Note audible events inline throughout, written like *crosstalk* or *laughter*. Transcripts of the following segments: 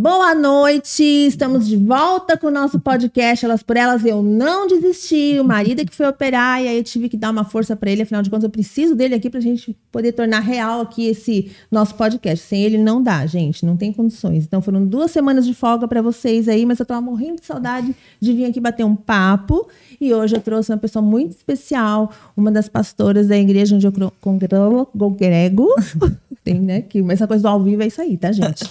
Boa noite, estamos de volta com o nosso podcast Elas por Elas. Eu não desisti, o marido é que foi operar e aí eu tive que dar uma força para ele, afinal de contas eu preciso dele aqui pra gente poder tornar real aqui esse nosso podcast. Sem ele não dá, gente, não tem condições. Então foram duas semanas de folga para vocês aí, mas eu tava morrendo de saudade de vir aqui bater um papo e hoje eu trouxe uma pessoa muito especial, uma das pastoras da igreja onde eu congrego. *laughs* tem, né? Que, essa coisa do ao vivo é isso aí, tá, gente?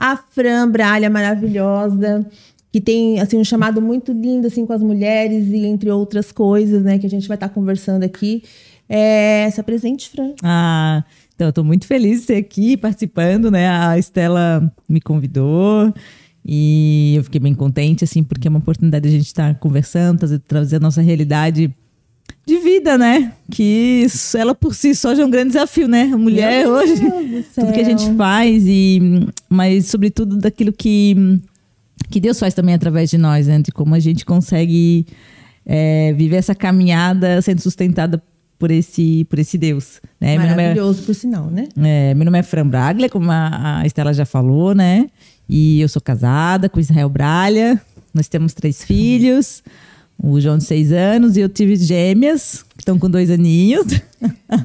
A Fran Bralha, maravilhosa, que tem assim um chamado muito lindo assim com as mulheres e entre outras coisas, né, que a gente vai estar conversando aqui. É, essa presente, Fran. Ah, então eu tô muito feliz de ser aqui participando, né? A Estela me convidou e eu fiquei bem contente assim, porque é uma oportunidade de a gente estar conversando, trazer, trazer a nossa realidade de vida, né? Que isso, ela por si só já é um grande desafio, né? A mulher Meu hoje, *laughs* tudo que a gente faz e mas sobretudo daquilo que que Deus faz também através de nós, né? De como a gente consegue é, viver essa caminhada sendo sustentada por esse por esse Deus, né? É- Maravilhoso, por sinal, né? é, meu nome é Fran Braglia, como a, a Estela já falou, né? E eu sou casada com Israel Bralha. Nós temos três filhos. O João de seis anos e eu tive gêmeas, que estão com dois aninhos. *laughs*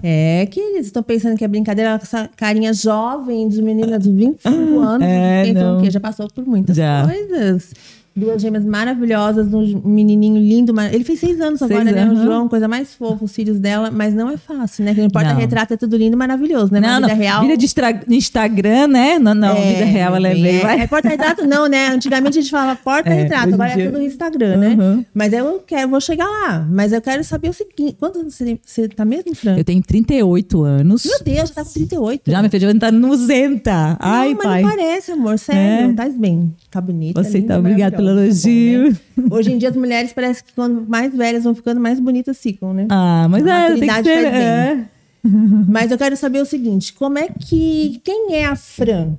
É que eles estão pensando que é brincadeira, com essa carinha jovem de menina de 25 anos. É, não. o quê? Já passou por muitas Já. coisas. Duas gêmeas maravilhosas, um menininho lindo. mar- Ele fez seis anos Seis agora, né? O anos. João, coisa mais fofa, os filhos dela. Mas não é fácil, né? Que no porta-retrato é tudo lindo maravilhoso, né? Mas não, vida não. real... Vida de de Instagram, né? Não, não. É, vida real, ela é bem. é, é porta-retrato não, né? Antigamente a gente falava porta-retrato, É, agora é dia- tudo no Instagram, né? Uhum. Mas eu quero, vou chegar lá. Mas eu quero saber o seguinte: quantos anos você, você tá mesmo, Fran? Eu tenho 38 anos. Meu Deus, já tá com 38. Já, minha filha, já tá no 90. Ai, não, mas pai. não parece, amor. Sério, É. tá bem. Tá bonita. Você linda, tá, obrigada pelo elogio. né? Hoje em dia as mulheres parece que quando mais velhas vão ficando, mais bonitas ficam, né? Ah, mas A é, tem que ser. É. *laughs* Mas eu quero saber o seguinte: como é que. Quem é a Fran?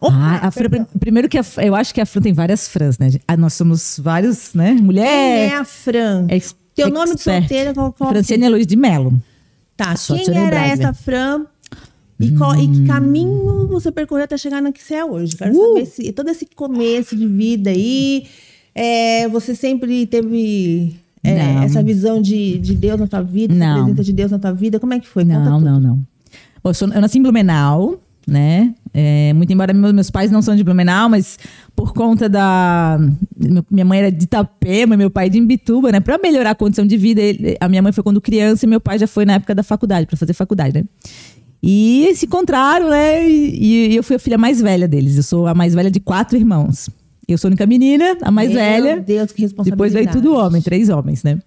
Ah, a Fran, primeiro que a- eu acho que a Fran tem várias Frans, né? Ah, nós somos vários, né? Mulher. Quem é a Fran? ex- Teu nome de expert. solteira, qual, qual Franciane Luiz de Mello. Tá, Só quem era essa Fran? E, qual- e que caminho você percorreu até chegar no que você é hoje? Quero Uh! saber esse, todo esse começo de vida aí. é, você sempre teve é, essa visão de, de Deus na tua vida, Não. presença de Deus na tua vida? Como é que foi? Conta Não, tudo. não, não. Bom, eu, sou- eu nasci em Blumenau, né? É, muito embora meus, pais não são de Blumenau, mas por conta da. Minha mãe era de Itapema, meu pai de Imbituba, né? Pra melhorar a condição de vida, ele- a minha mãe foi quando criança e meu pai já foi na época da faculdade, pra fazer faculdade, né? E se encontraram, né? E, e eu fui a filha mais velha deles. Eu sou a mais velha de quatro irmãos. Eu sou a única menina, a mais Meu velha. Deus, que responsabilidade. Depois veio tudo homem, três homens, né?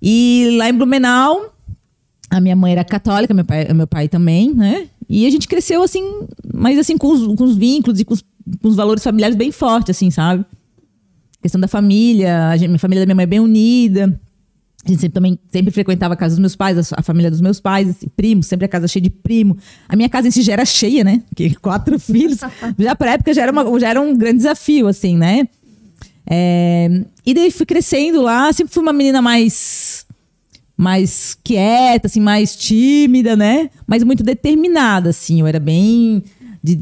E lá em Blumenau, a minha mãe era católica, meu pai, meu pai também, né? E a gente cresceu assim, mas assim, com os, com os vínculos e com os, com os valores familiares bem fortes, assim, sabe? Questão da família, a gente, minha família da minha mãe é bem unida. A gente sempre, também sempre frequentava a casa dos meus pais, a, família dos meus pais, assim, primos, sempre a casa cheia de primo. A minha casa em si já era cheia, né? Porque *laughs* quatro filhos. Já pra época já era, uma, já era um grande desafio, assim, né? É, e daí fui crescendo lá, sempre fui uma menina mais mais quieta, assim, mais tímida, né? Mas muito determinada, assim. Eu era bem de-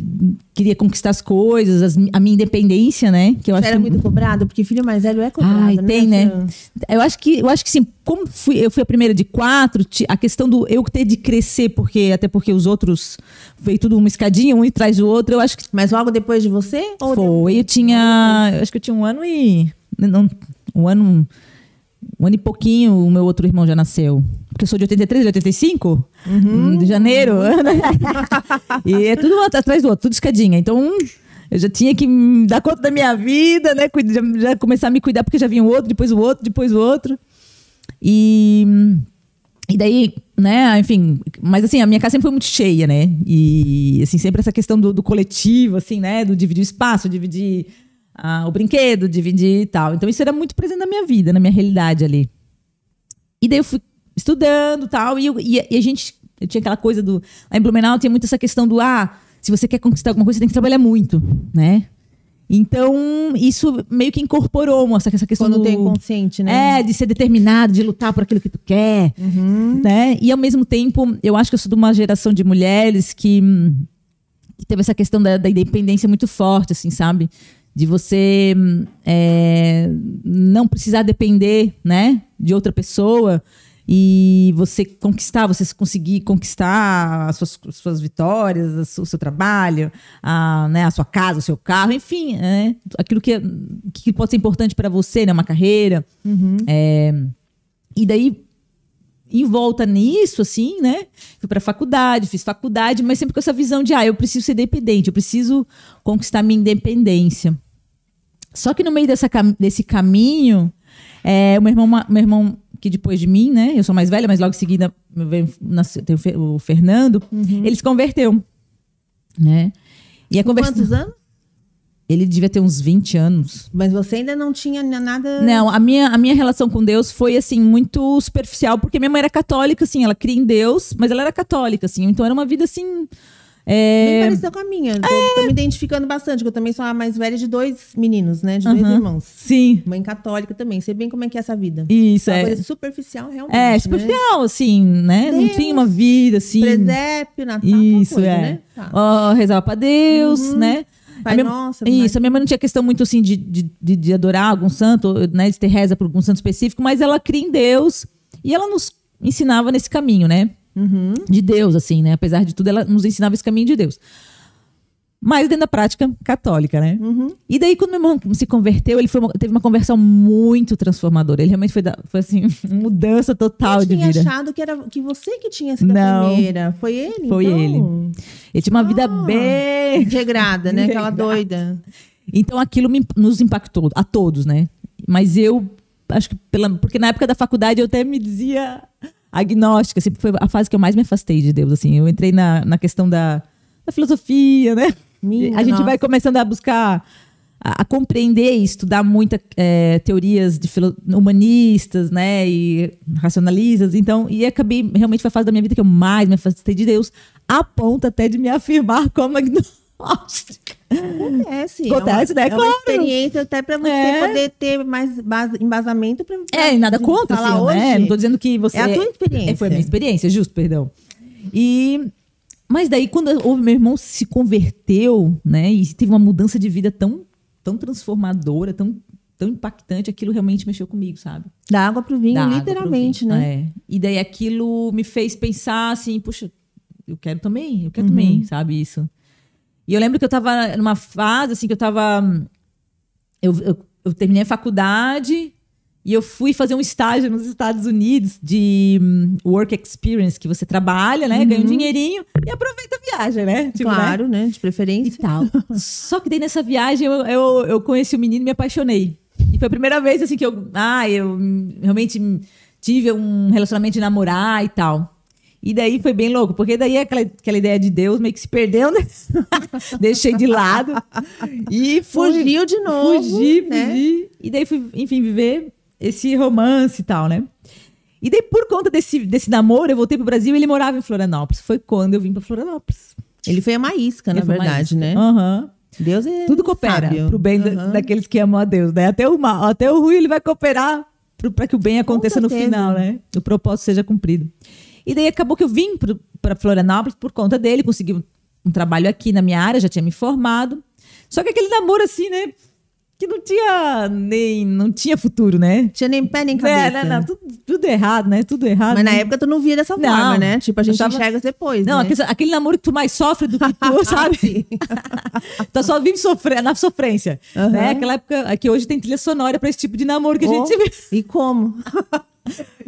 queria conquistar as coisas, as- a minha independência, né? Que eu Você acho era que muito cobrado? Porque filho mais velho é cobrado, Ai, né? tem, né? Eu acho que, eu acho que sim, como fui, eu fui a primeira de quatro, a questão do eu ter de crescer, porque até porque os outros veio tudo uma escadinha, um atrás do outro, eu acho que Mas logo depois de você? Foi. Eu tinha, eu acho que eu tinha um ano e não, um ano, um ano e pouquinho, o meu outro irmão já nasceu. Porque eu sou de 83, de 85, de janeiro. *laughs* e é tudo atrás do outro, tudo escadinha. Então, eu já tinha que dar conta da minha vida, né? Já, já começar a me cuidar, porque já vinha o outro, depois o outro, depois o outro. E, e daí, né, enfim, mas assim, a minha casa sempre foi muito cheia, né? E assim, sempre essa questão do, do coletivo, assim, né? Do dividir espaço, dividir ah, o brinquedo, dividir e tal. Então, isso era muito presente na minha vida, na minha realidade ali. E daí eu fui estudando tal, e, eu- e, e a gente. Eu tinha aquela coisa do. Lá em Blumenau tinha muito essa questão do ah, se você quer conquistar alguma coisa, você tem que trabalhar muito, né? Então, isso meio que incorporou essa, essa questão Quando do. tem consciente, né? É, de ser determinado, de lutar por aquilo que tu quer, né? E ao mesmo tempo, eu acho que eu sou de uma geração de mulheres que, que teve essa questão da, da independência muito forte, assim, sabe? De você hum, é, não precisar depender, né, de outra pessoa e você conquistar, você conseguir conquistar as suas, as suas vitórias, o seu trabalho, a, né, a sua casa, o seu carro, enfim, né, aquilo que, que pode ser importante para você, né, uma carreira. Uhum. É, e daí, em volta nisso, assim, né? Fui para faculdade, fiz faculdade, mas sempre com essa visão de, ah, eu preciso ser dependente, eu preciso conquistar minha independência. Só que no meio dessa, desse caminho, é, o meu irmão, meu irmão, que depois de mim, né? Eu sou mais velha, mas logo em seguida nasceu, tem o Fernando, Uhum. ele se converteu, né? E a conversa, quantos anos? Ele devia ter uns 20 anos. Mas você ainda não tinha nada. Não, a minha, a minha relação com Deus foi, assim, muito superficial, porque minha mãe era católica, assim, ela cria em Deus, mas ela era católica, assim, então era uma vida, assim... Bem É... parecida com a minha. Tô, tô me identificando bastante, porque eu também sou a mais velha de dois meninos, né? De dois Aham. irmãos. Sim, Mãe católica também. Sei bem como é que é essa vida. isso, Uma é. coisa superficial, realmente. É, né? superficial, assim, né? Não Deus, tinha uma vida, assim... Presépio, Natal, Isso, coisa, é. né? Tá. Ó, rezava pra Deus, Uhum. né? Pai minha- Nossa, Isso, a minha mãe não tinha questão muito assim de, de, de, de adorar algum santo, né? De ter reza por algum santo específico, mas ela cria em Deus e ela nos ensinava nesse caminho, né? Uhum. De Deus, assim, né? Apesar de tudo, ela nos ensinava esse caminho de Deus. Mas dentro da prática católica, né? Uhum. E daí, quando meu irmão se converteu, ele uma- teve uma conversão muito transformadora. Ele realmente foi, da- foi assim, *laughs* mudança total eu de tinha vida. achado que era que você que tinha sido Não. a primeira. Foi ele? Foi então? ele. Ele tinha uma vida Ah. bem Regrada, né? Aquela doida. Então aquilo me- nos impactou, a todos, né? Mas eu acho que pela, porque na época da faculdade eu até me dizia agnóstica, sempre foi a fase que eu mais me afastei de Deus, assim. Eu entrei na, na questão da, da filosofia, né? Minha a gente nossa. vai começando a buscar a, a compreender e estudar muitas teorias de filo- humanistas, né, e racionalistas. Então, e acabei realmente foi a fase da minha vida que eu mais me afastei de Deus, a ponto até de me afirmar como agnóstica. Acontece. Acontece, é né? uma, É uma Claro. experiência até pra você É. poder ter mais base- embasamento pra É, e nada contra, falar assim, né? hoje. Não tô dizendo que você. É a tua experiência. É, foi a minha experiência, justo, perdão. E. Mas daí, quando o meu irmão se converteu, né? E teve uma mudança de vida tão, tão transformadora, tão, tão impactante, aquilo realmente mexeu comigo, sabe? Da água pro vinho, Da água pro literalmente, vinho. né? É. E daí aquilo me fez pensar assim, puxa, eu quero também, eu quero Uhum. também, sabe isso. E eu lembro que eu tava numa fase assim que eu tava eu, eu, eu terminei a faculdade e eu fui fazer um estágio nos Estados Unidos de hum, work experience, que você trabalha, né, ganha um dinheirinho e aproveita a viagem, né? Tipo, né? Uhum. Claro, né? De e preferência. tal. Só que daí nessa viagem eu, eu, eu conheci o menino e me apaixonei. E foi a primeira vez assim que eu, ah, eu realmente tive um relacionamento de namorar e tal. E daí foi bem louco, porque daí aquela, aquela ideia de Deus meio que se perdeu, né? *laughs* Deixei de lado. E. Fugiu de novo. Fugi, né? fugi. E daí fui, enfim, viver esse romance e tal, né? E daí, por conta desse, desse namoro, eu voltei pro Brasil e ele morava em Florianópolis. Foi quando eu vim pra Florianópolis. Ele foi a Maísca, na verdade, né? Aham. Deus é Tudo coopera sábio. pro bem da- Aham. daqueles que amam a Deus, né? Até o mal, até o ruim ele vai cooperar para que o bem aconteça no final, né? O propósito seja cumprido. E daí acabou que eu vim para Florianópolis por conta dele, consegui um, um trabalho aqui na minha área, já tinha me formado. Só que aquele namoro assim, né? Que não tinha nem não tinha futuro, né? Tinha nem pé nem É, cabeça. não, não, tudo, tudo errado, né? Tudo errado. Mas na época tu não via dessa Não, forma, né? Tipo, a gente tava- enxerga depois, Não, né? aquele, aquele namoro que tu mais sofre do que tu, *laughs* sabe? *laughs* tá só vive sofrer, na sofrência. Aham. Né? Aquela época que hoje tem trilha sonora pra esse tipo de namoro que a Oh, gente vê. E como?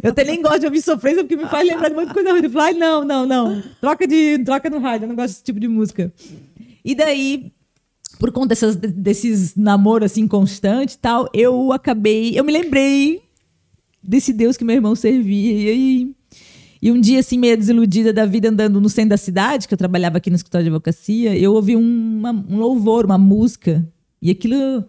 Eu até nem gosto de ouvir sofrência porque me faz lembrar de muita coisa ruim. Eu falo, ai, não, não, não. Troca, de, troca no rádio, eu não gosto desse tipo de música. E daí, por conta dessas, desses namoros assim constantes e tal, eu acabei. Eu me lembrei desse Deus que meu irmão servia. E aí. E um dia, assim, meio desiludida da vida, andando no centro da cidade, que eu trabalhava aqui no escritório de advocacia, eu ouvi uma- um louvor, uma música. E aquilo.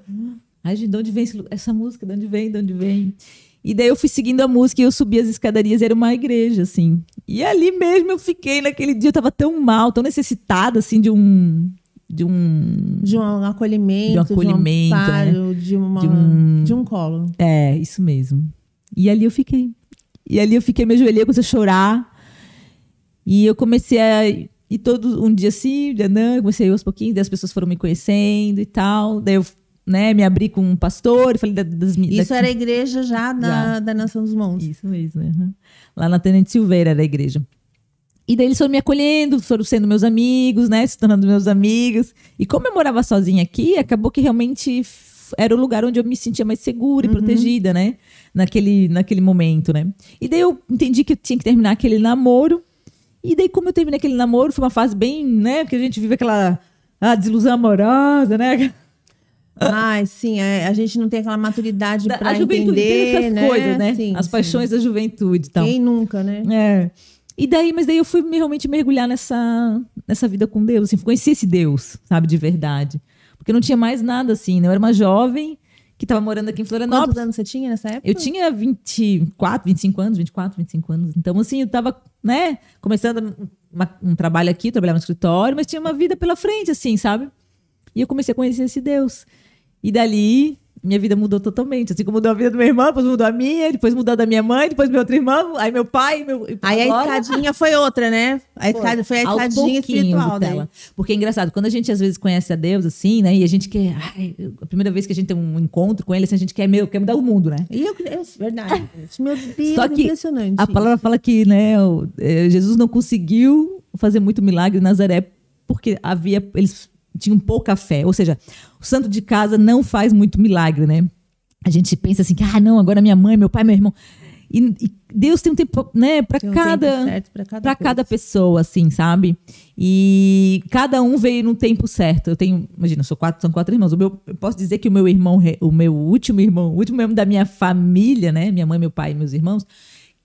Ai, gente, de onde vem essa música? De onde vem? De onde vem? E daí eu fui seguindo a música e eu subi as escadarias, era uma igreja, assim. E ali mesmo eu fiquei naquele dia, eu tava tão mal, tão necessitada, assim, de um. De um. De um acolhimento, De um acolhimento, de um amparo, de, uma, De um- de um colo. É, isso mesmo. E ali eu fiquei. E ali eu fiquei, me ajoelhei, comecei a chorar. E eu comecei a. E E todo um dia sim, dia não, comecei aos pouquinhos, daí as pessoas foram me conhecendo e tal. Daí eu né, me abri com um pastor, falei da, das Isso da, era a igreja já, na, já. da Nação dos Montes. Isso mesmo. Uhum. Lá na Tenente Silveira era a igreja. E daí eles foram me acolhendo, foram sendo meus amigos, né? Se tornando meus amigos. E como eu morava sozinha aqui, acabou que realmente era o lugar onde eu me sentia mais segura e uhum. protegida, né? Naquele, naquele momento, né? E daí eu entendi que eu tinha que terminar aquele namoro. E daí, como eu terminei aquele namoro, foi uma fase bem, né? Porque a gente vive aquela ah, desilusão amorosa, né? *laughs* Ai, sim, é, a gente não tem aquela maturidade para entender, essas né? coisas, né? Sim, As paixões sim. da juventude e tal. Quem nunca, né? É. E daí, mas daí eu fui realmente mergulhar nessa, nessa vida com Deus, assim, conhecer esse Deus, sabe, de verdade. Porque não tinha mais nada assim, né? Eu era uma jovem que estava morando aqui em Florianópolis. Quantos anos você tinha nessa época? Eu tinha 24, 25 anos, 24, 25 anos. Então, assim, eu estava, né, começando uma, um trabalho aqui, trabalhava no escritório, mas tinha uma vida pela frente, assim, sabe? E eu comecei a conhecer esse Deus. E dali, minha vida mudou totalmente. Assim como mudou a vida do meu irmão, depois mudou a minha, depois mudou a da minha mãe, depois meu outro irmão, aí meu pai, meu. Aí agora... a escadinha foi outra, né? A escada, foi a escadinha espiritual dela. Porque é engraçado, quando a gente às vezes conhece a Deus assim, né? E a gente quer. Ai, a primeira vez que a gente tem um encontro com ele, assim, a gente quer, meu, quer mudar o mundo, né? E eu, é verdade. meu Deus, Só que impressionante. A palavra fala que, né, é, Jesus não conseguiu fazer muito milagre em Nazaré porque havia. Eles tinham pouca fé. Ou seja, o santo de casa não faz muito milagre, né? A gente pensa assim, que, ah, não, agora minha mãe, meu pai, meu irmão. E, e Deus tem um tempo, né, para cada, um para cada, cada, pessoa, assim, sabe? E cada um veio no tempo certo. Eu tenho, imagina, sou quatro, são quatro irmãos. O meu, eu posso dizer que o meu irmão, o meu último irmão, o último irmão da minha família, né, minha mãe, meu pai e meus irmãos,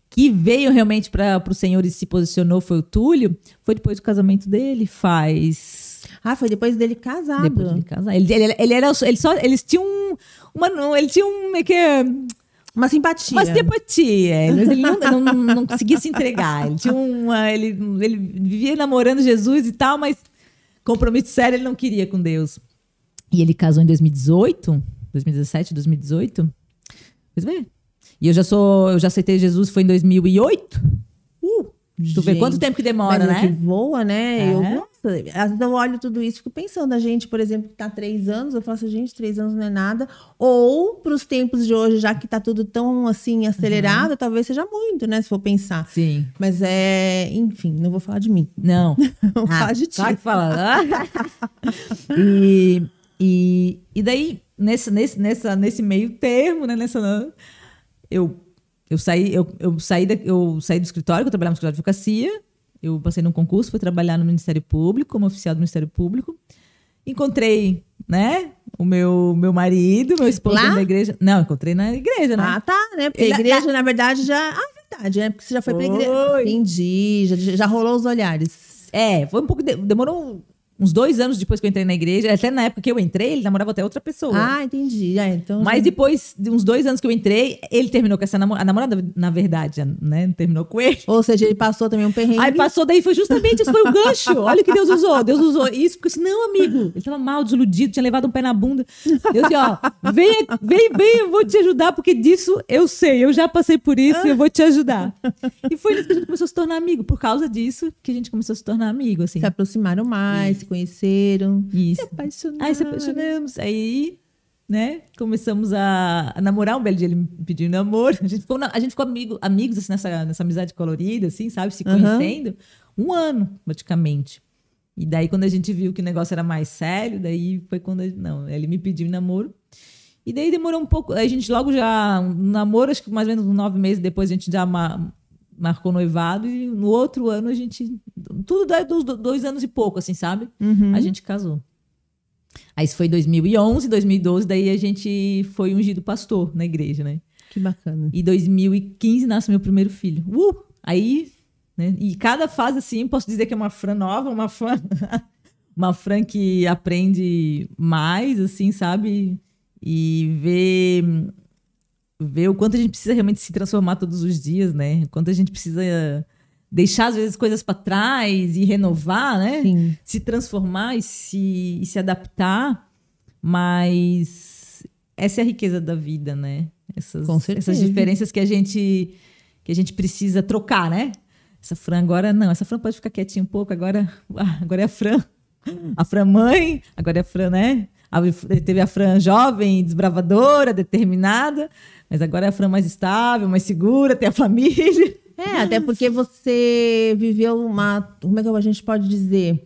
que veio realmente para o Senhor e se posicionou foi o Túlio, foi depois do casamento dele, faz ah, foi depois dele casado. Depois dele casar. Ele, ele, ele, era, ele só, eles tinham uma, ele tinha um, é que é, uma simpatia. Uma simpatia. Mas ele não, não, não, não, conseguia se entregar. Ele tinha uma. Ele, ele vivia namorando Jesus e tal, mas compromisso sério ele não queria com Deus. E ele casou em 2018, 2017, 2018. Pois bem. E eu já sou. Eu já aceitei Jesus, foi em 2008. Tu vê quanto tempo que demora, né? Que voa, né? É. Eu, nossa, às vezes eu olho tudo isso e fico pensando, a gente, por exemplo, que tá três anos, eu faço, gente, três anos não é nada. Ou para os tempos de hoje, já que tá tudo tão assim acelerado, uhum. talvez seja muito, né? Se for pensar. Sim. Mas é, enfim, não vou falar de mim. Não. *laughs* vou ah, falar de ti. Claro que fala. *laughs* e, e, e daí, nesse, nesse, nessa, nesse meio termo, né? Nessa, eu eu saí, eu, eu, saí da, eu saí do escritório, eu trabalhava no escritório de advocacia, eu passei num concurso, fui trabalhar no Ministério Público, como oficial do Ministério Público. Encontrei, né, o meu, meu marido, meu esposo Lá? na igreja. Não, encontrei na igreja, né? Ah, tá, né? Porque a igreja, na verdade, já. Ah, é verdade, né? Porque você já foi, foi. pra igreja. Entendi, já, já rolou os olhares. É, foi um pouco. De... Demorou uns dois anos depois que eu entrei na igreja, até na época que eu entrei, ele namorava até outra pessoa. Ah, entendi. Ah, então, Mas depois de uns dois anos que eu entrei, ele terminou com essa namorada. A namorada, na verdade, né? Terminou com ele. Ou seja, ele passou também um perrengue. Aí passou, daí foi justamente esse foi o gancho. Olha o que Deus usou. Deus usou isso, porque assim, não, amigo. Ele tava mal, desiludido, tinha levado um pé na bunda. Deus disse, ó, vem, vem, vem, eu vou te ajudar, porque disso eu sei, eu já passei por isso e eu vou te ajudar. E foi nisso que a gente começou a se tornar amigo. Por causa disso que a gente começou a se tornar amigo, assim. Se aproximaram mais, se conheceram. Isso. Se apaixonaram. Aí se apaixonamos. Aí, né, começamos a, a, namorar. Um belo dia ele me pediu namoro. A gente ficou, a gente ficou amigo, amigos assim, nessa, nessa amizade colorida, assim, sabe? Se conhecendo. Uhum. Um ano, praticamente. E daí, quando a gente viu que o negócio era mais sério, daí foi quando. Não, ele me pediu namoro. E daí demorou um pouco. A gente logo já. Um namoro, acho que mais ou menos nove meses depois, a gente já marcou noivado e no outro ano a gente. Tudo dá dois, dois anos e pouco, assim, sabe? Uhum. A gente casou. Aí isso foi 2011, 2012, daí a gente foi ungido pastor na igreja, né? Que bacana. E 2015 nasce meu primeiro filho. Uh! Aí, né? E cada fase, assim, posso dizer que é uma Fran nova, uma Fran, *laughs* uma Fran que aprende mais, assim, sabe? E vê ver o quanto a gente precisa realmente se transformar todos os dias, né? O quanto a gente precisa deixar às vezes coisas para trás e renovar, né? Sim. Se transformar e se, e se adaptar, mas essa é a riqueza da vida, né? Essas, essas diferenças que a gente que a gente precisa trocar, né? Essa Fran agora, não, essa Fran pode ficar quietinha um pouco, agora, agora é a Fran. A Fran mãe, agora é a Fran, né? A- Teve a Fran jovem, desbravadora, determinada, mas agora é a Fran mais estável, mais segura, tem a família. É, até porque você viveu uma. Como é que a gente pode dizer?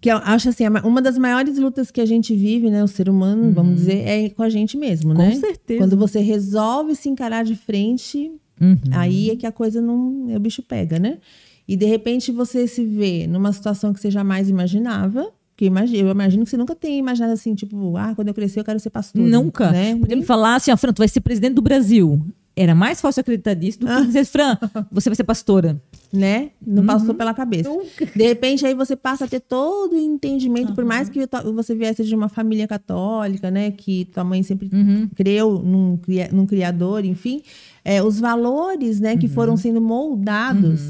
Que eu acho assim, uma das maiores lutas que a gente vive, né? O ser humano, vamos dizer, é com a gente mesmo, Uhum. Com né? certeza. Quando você resolve se encarar de frente, Uhum. aí é que a coisa não. O bicho pega, né? E de repente você se vê numa situação que você jamais imaginava. Que imagi- eu imagino que você nunca tenha imaginado assim, tipo, ah, quando eu crescer eu quero ser pastor. Nunca. Né? Podia me falar assim, ó, Fran, tu vai ser presidente do Brasil. Era mais fácil acreditar nisso do que dizer, Fran, você vai ser pastora. né? Não Uhum. passou pela cabeça. De repente, aí você passa a ter todo o entendimento, por mais que você viesse de uma família católica, né? Que tua mãe sempre Uhum. creu num, num criador, enfim. é, os valores, né? Que Uhum. foram sendo moldados.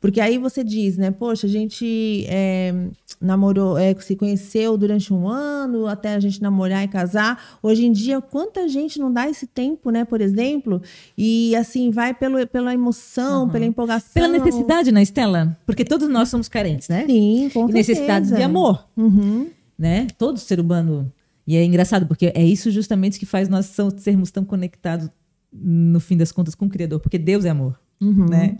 Porque aí você diz, né? Poxa, a gente é, namorou, é, se conheceu durante um ano, até a gente namorar e casar. Hoje em dia, quanta gente não dá esse tempo, né? Por exemplo, e assim, vai pelo, pela emoção, pela empolgação. Pela necessidade, né, Estela? Porque todos nós somos carentes, né? Sim, com e necessidades de certeza. amor, Uhum. né? Todo ser humano. E é engraçado, porque é isso justamente que faz nós sermos tão conectados, no fim das contas, com o Criador. Porque Deus é amor, Uhum. né?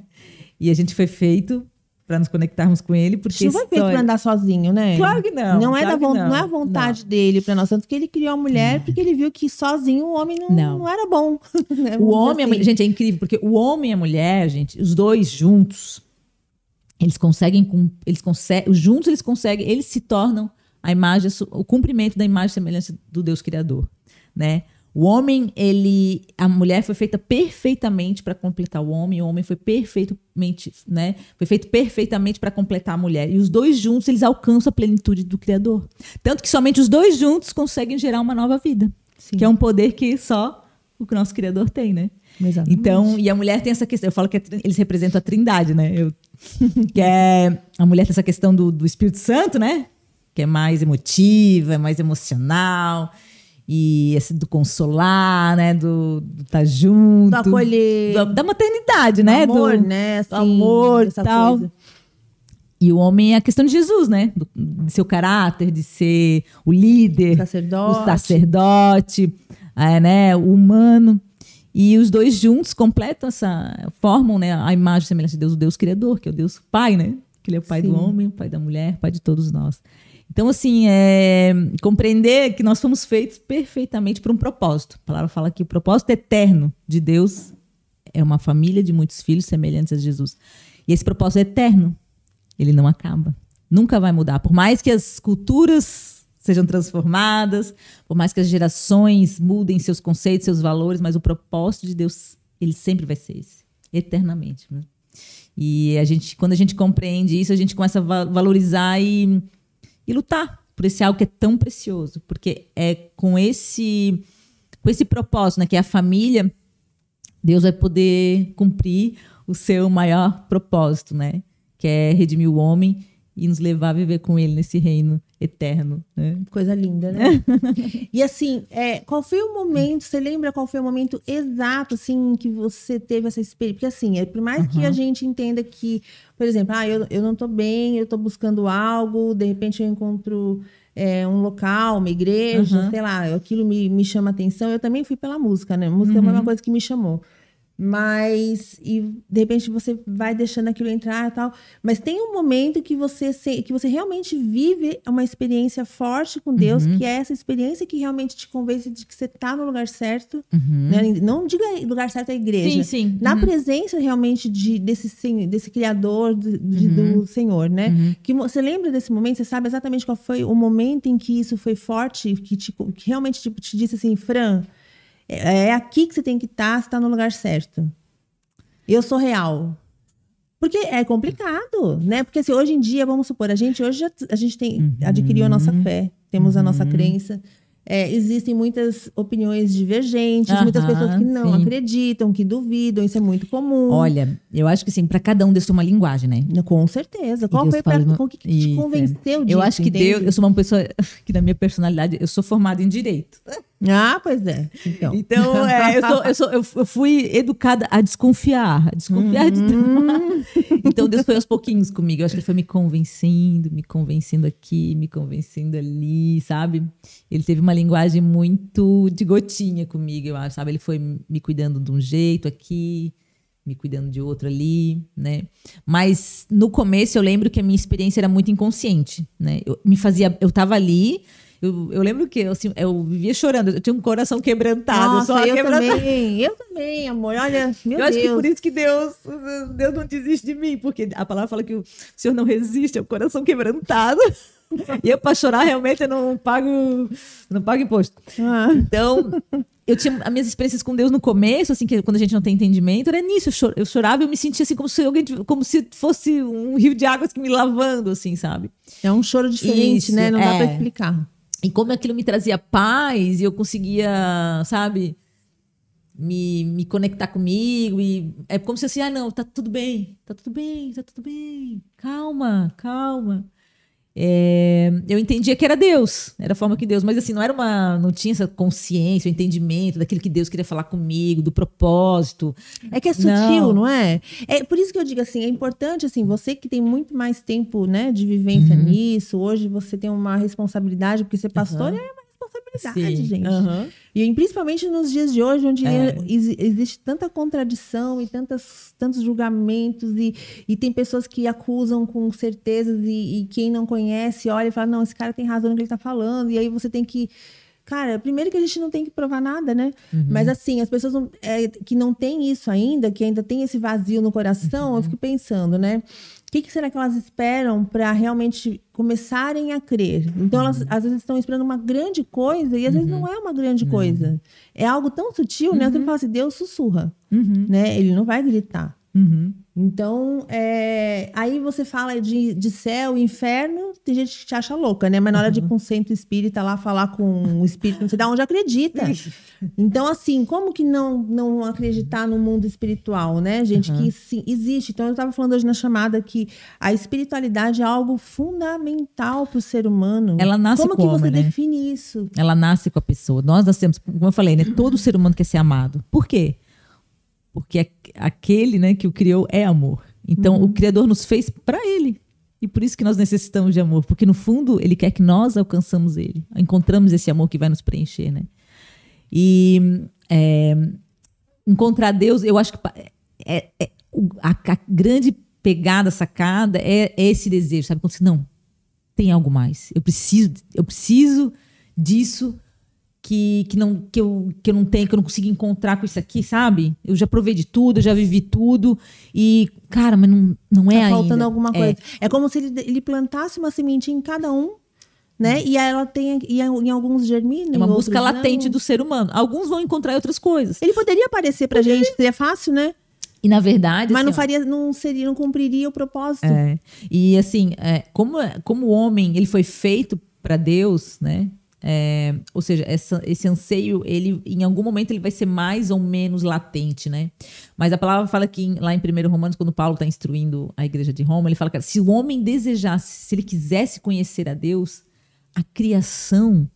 E a gente foi feito para nos conectarmos com Ele, porque... não foi feito só- pra andar sozinho, né? Claro que não, Não é, claro da von- não. não é a vontade dele pra nós. Tanto que ele criou a mulher porque ele viu que sozinho o homem não, Não. não era bom. *laughs* né? O homem, a assim. mulher, gente, é incrível, porque o homem e a mulher, gente, os dois juntos, eles conseguem, eles conseguem, juntos eles conseguem, eles se tornam a imagem, o cumprimento da imagem e semelhança do Deus Criador, né? O homem, ele, a mulher foi feita perfeitamente para completar o homem, o homem foi perfeitamente, né? Foi feito perfeitamente para completar a mulher. E os dois juntos, eles alcançam a plenitude do Criador. Tanto que somente os dois juntos conseguem gerar uma nova vida, Sim. que é um poder que só o nosso Criador tem, né? Exatamente. Então, e a mulher tem essa questão, eu falo que é eles representam a trindade, né? Eu, *laughs* que é, a mulher tem essa questão do, do Espírito Santo, né? Que é mais emotiva, é mais emocional, e esse do consolar, né? Do estar junto. Do acolher. Da, da maternidade, né? amor, do, né? Assim, do amor tal. coisa. E o homem é a questão de Jesus, né? Do, de seu caráter, de ser o líder, Sacerdote. o sacerdote, é, né? O humano. E os dois juntos completam essa, formam né, a imagem e semelhança de Deus, o Deus Criador, que é o Deus Pai, né? Que ele é o pai do Sim. homem, o pai da mulher, o pai de todos nós. Então, assim, é, compreender que nós fomos feitos perfeitamente por um propósito. A palavra fala que o propósito eterno de Deus é uma família de muitos filhos semelhantes a Jesus. E esse propósito é eterno. Ele não acaba. Nunca vai mudar. Por mais que as culturas sejam transformadas, por mais que as gerações mudem seus conceitos, seus valores, mas o propósito de Deus, ele sempre vai ser esse, eternamente. né? E a gente, quando a gente compreende isso, a gente começa a va- valorizar e, e lutar por esse algo que é tão precioso, porque é com esse com esse propósito, né, que é a família, Deus vai poder cumprir o seu maior propósito, né? Que é redimir o homem e nos levar a viver com ele nesse reino eterno, né? Coisa linda, né? *laughs* e assim, é, qual foi o momento, você lembra qual foi o momento exato, assim, que você teve essa experiência? Porque assim, é, por mais que a gente entenda que, por exemplo, ah, eu, eu não tô bem, eu tô buscando algo, de repente eu encontro é, um local, uma igreja, Uhum. sei lá, aquilo me, me chama atenção. Eu também fui pela música, né? Música é uma coisa que me chamou. Mas, e de repente você vai deixando aquilo entrar e tal. Mas tem um momento que você, se- que você realmente vive uma experiência forte com Deus, Uhum. que é essa experiência que realmente te convence de que você está no lugar certo. né? Não diga lugar certo é a igreja. Uhum. Sim, sim. Na Uhum. presença realmente de, desse, desse Criador, de- de- Uhum. do Senhor, né? Que mo- você lembra desse momento? Você sabe exatamente qual foi o momento em que isso foi forte, que, te, que realmente tipo, te disse assim, Fran, é, é aqui que você tem que estar, você está no lugar certo. Eu sou real. Porque é complicado, né? Porque assim, hoje em dia, vamos supor, a gente hoje a gente tem adquiriu a nossa fé, temos a nossa crença. É, existem muitas opiniões divergentes, muitas Aham, pessoas que não sim. acreditam, que duvidam, isso é muito comum. Olha, eu acho que assim, para cada um Deus tem uma linguagem, né? Com certeza. Qual Deus foi pra, fala de- qual que te Isso, é. convenceu disso? Eu acho que entende? Deus, eu sou uma pessoa *laughs* que na minha personalidade, eu sou formada em direito. Ah, pois é. Então, Então, *laughs* é, eu, sou- eu sou- eu- fui educada a desconfiar, a desconfiar de tudo. *laughs* Então, Deus foi aos pouquinhos comigo. Eu acho que ele foi me convencendo, me convencendo aqui, me convencendo ali, sabe? Ele teve uma linguagem muito de gotinha comigo, eu acho, sabe? Ele foi me cuidando de um jeito aqui, me cuidando de outro ali, né? Mas no começo eu lembro que a minha experiência era muito inconsciente, né? Eu me fazia, eu tava ali, eu, eu lembro que eu, assim, eu vivia chorando, eu tinha um coração quebrantado, Nossa, só eu quebrantado. também. Eu também, amor. Olha, meu eu acho que Deus. por isso que Deus, Deus não desiste de mim, porque a palavra fala que o Senhor não resiste, é o coração quebrantado. *laughs* E eu, para chorar, realmente, eu não pago, não pago imposto. Ah. Então, eu tinha as minhas experiências com Deus no começo, assim, que quando a gente não tem entendimento, era nisso. Eu, chor- eu chorava e eu me sentia assim, como se alguém, como se fosse um rio de águas que me lavando, assim, sabe? É um choro diferente, Isso, né? Não dá é. pra explicar. E como aquilo me trazia paz e eu conseguia, sabe, me, me conectar comigo. E é como se assim, ah, não, tá tudo bem, tá tudo bem, tá tudo bem. Calma, calma. É, eu entendia que era Deus, era a forma que Deus, mas assim, não era uma. Não tinha essa consciência, o entendimento daquilo que Deus queria falar comigo, do propósito. É que é sutil, Não. não, é? É por isso que eu digo assim, é importante assim, você que tem muito mais tempo, né, de vivência Uhum. nisso, hoje você tem uma responsabilidade, porque ser pastor é uma responsabilidade, Sim, gente. aham. E principalmente nos dias de hoje, onde É. exi- existe tanta contradição e tantas, tantos julgamentos, e, e tem pessoas que acusam com certezas, e, e quem não conhece olha e fala: não, esse cara tem razão no que ele tá falando, e aí você tem que. Cara, primeiro que a gente não tem que provar nada, né? Mas assim, as pessoas não- é, que não têm isso ainda, que ainda tem esse vazio no coração, eu fico pensando, né? O que, que será que elas esperam para realmente começarem a crer? Então, elas às vezes estão esperando uma grande coisa e às vezes não é uma grande coisa. É algo tão sutil, né? Sempre falo assim, Deus sussurra, Uhum, né? Ele não vai gritar. Uhum. Então, é, aí você fala de, de céu, inferno, tem gente que te acha louca, né? Mas na hora de ir com um centro espírita lá falar com o espírito, não sei de onde acredita. Então, assim, como que não, não acreditar no mundo espiritual, né, gente? Que sim, existe. Então, eu estava falando hoje na chamada que a espiritualidade é algo fundamental para o ser humano. Ela nasce como que como, você né? define isso? Ela nasce com a pessoa. Nós nascemos, como eu falei, né? Todo ser humano quer ser amado. Por quê? Porque aquele, né, que o criou é amor. Então, o Criador nos fez para ele. E por isso que nós necessitamos de amor, porque no fundo ele quer que nós alcançamos ele, encontramos esse amor que vai nos preencher, né? E é, encontrar Deus, eu acho que é, é- o- a, a grande pegada, sacada é, é esse desejo, sabe? Quando você não tem algo mais, eu preciso, eu preciso disso que, que, não, que, eu, que eu não tenho, que eu não consigo encontrar com isso aqui, sabe? Eu já provei de tudo, eu já vivi tudo. E, cara, mas não, não é tá faltando ainda. alguma É. coisa. É. como se ele, ele plantasse uma sementinha em cada um, né? E ela tem, e em alguns germina, É uma busca latente não. do ser humano. Alguns vão encontrar outras coisas. Ele poderia aparecer pra gente, seria fácil, né? E, na verdade. Mas assim, não faria, não seria, não cumpriria o propósito. É. E assim, é, como, como o homem ele foi feito para Deus, né? É, ou seja, essa- esse anseio, ele em algum momento ele vai ser mais ou menos latente, né? Mas a palavra fala que lá em 1 Romanos, quando Paulo está instruindo a igreja de Roma, ele fala que se o homem desejasse, se ele quisesse conhecer a Deus, a criação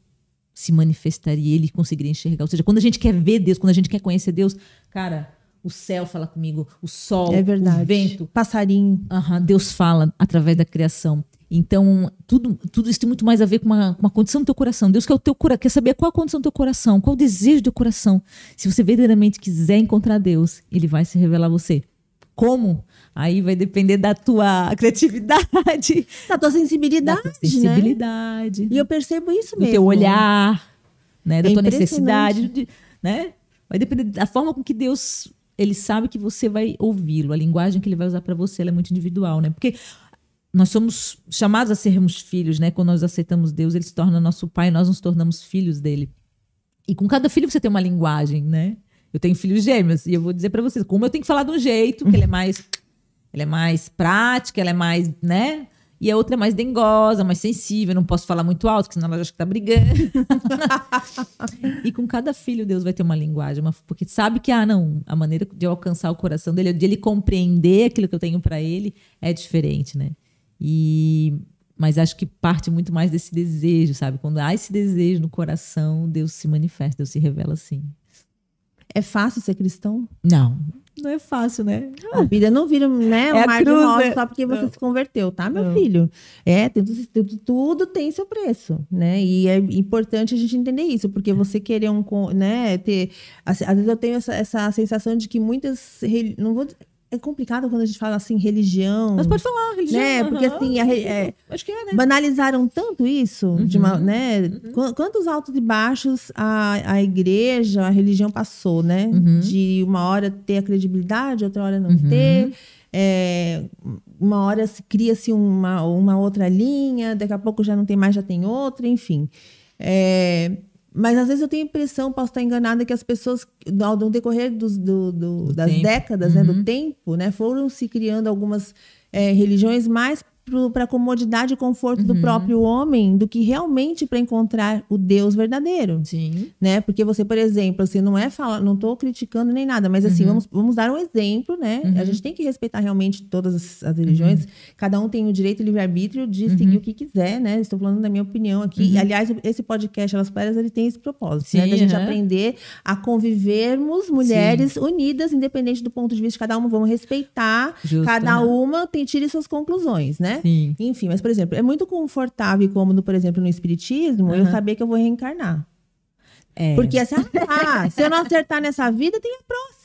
se manifestaria, ele conseguiria enxergar. Ou seja, quando a gente quer ver Deus, quando a gente quer conhecer Deus, cara, o céu fala comigo, o sol, É o vento, Passarinho. Aham, Deus fala através da criação. Então, tudo, tudo isso tem muito mais a ver com uma, uma condição do teu coração. Deus quer, o teu, quer saber qual a condição do teu coração, qual o desejo do teu coração. Se você verdadeiramente quiser encontrar Deus, Ele vai se revelar a você. Como? Aí vai depender da tua *laughs* criatividade, Da tua da sensibilidade, tua né? sensibilidade, E eu percebo isso do mesmo. teu olhar, né, da É tua necessidade, de- né? Vai depender da forma com que Deus ele sabe que você vai ouvi-lo. A linguagem que ele vai usar para você é muito individual, né? Porque nós somos chamados a sermos filhos, né? Quando nós aceitamos Deus, ele se torna nosso pai, nós nos tornamos filhos dele. E com cada filho você tem uma linguagem, né? Eu tenho filhos gêmeos e eu vou dizer para vocês, como eu tenho que falar de um jeito, que ele é mais ele é mais prática, ela é mais, né? E a outra é mais dengosa, mais sensível, não posso falar muito alto, porque senão ela acha que tá brigando. *laughs* e com cada filho, Deus vai ter uma linguagem, uma- porque sabe que, ah, não, a maneira de eu alcançar o coração dele, de ele compreender aquilo que eu tenho para ele, é diferente, né? E Mas acho que parte muito mais desse desejo, sabe? Quando há esse desejo no coração, Deus se manifesta, Deus se revela assim. É fácil ser cristão? Não, não é fácil, né? A vida não vira, né, É um de cruz, rosas né? só porque você Não. se converteu, tá, meu Não. filho? É, tudo, tudo, tudo tem seu preço, né? E é importante a gente entender isso, porque você querer um, né, ter... Às vezes eu tenho essa, essa sensação de que muitas... Não vou... É complicado quando a gente fala assim, religião... Mas pode falar, religião. Né? Porque aham. assim, a é, Acho que é, né? banalizaram tanto isso, de uma, Uhum. né? Qu- Quantos altos e baixos a, a igreja, a religião passou, né? Uhum. De uma hora ter a credibilidade, outra hora não Uhum. ter. É, uma hora se cria-se uma, uma outra linha, daqui a pouco já não tem mais, já tem outra, enfim. É, mas às vezes eu tenho a impressão, posso estar enganada, que as pessoas, ao decorrer dos, do- do- das tempo. décadas, né, Uhum. do tempo, né, foram se criando algumas é, religiões mais para a comodidade e conforto do Uhum. próprio homem do que realmente para encontrar o Deus verdadeiro Sim. né? Porque você, por exemplo, assim, não é falar, não estou criticando nem nada, mas assim, Uhum. vamos, vamos dar um exemplo, né? A gente tem que respeitar realmente todas as, as religiões. Uhum. Cada um tem o direito e livre-arbítrio de seguir o que quiser, né? Estou falando da minha opinião aqui. E, aliás, esse podcast Elas Paras, ele tem esse propósito, né? Uhum. Sim, Da gente aprender a convivermos mulheres unidas, independente do ponto de vista de cada uma, vamos respeitar. Justo, cada aham. uma tem tire suas conclusões, né? Sim. Enfim, mas, por exemplo, é muito confortável, como, no, por exemplo, no Espiritismo, eu Aham. saber que eu vou reencarnar. É. Porque assim, ah, se eu não acertar nessa vida, tem a próxima.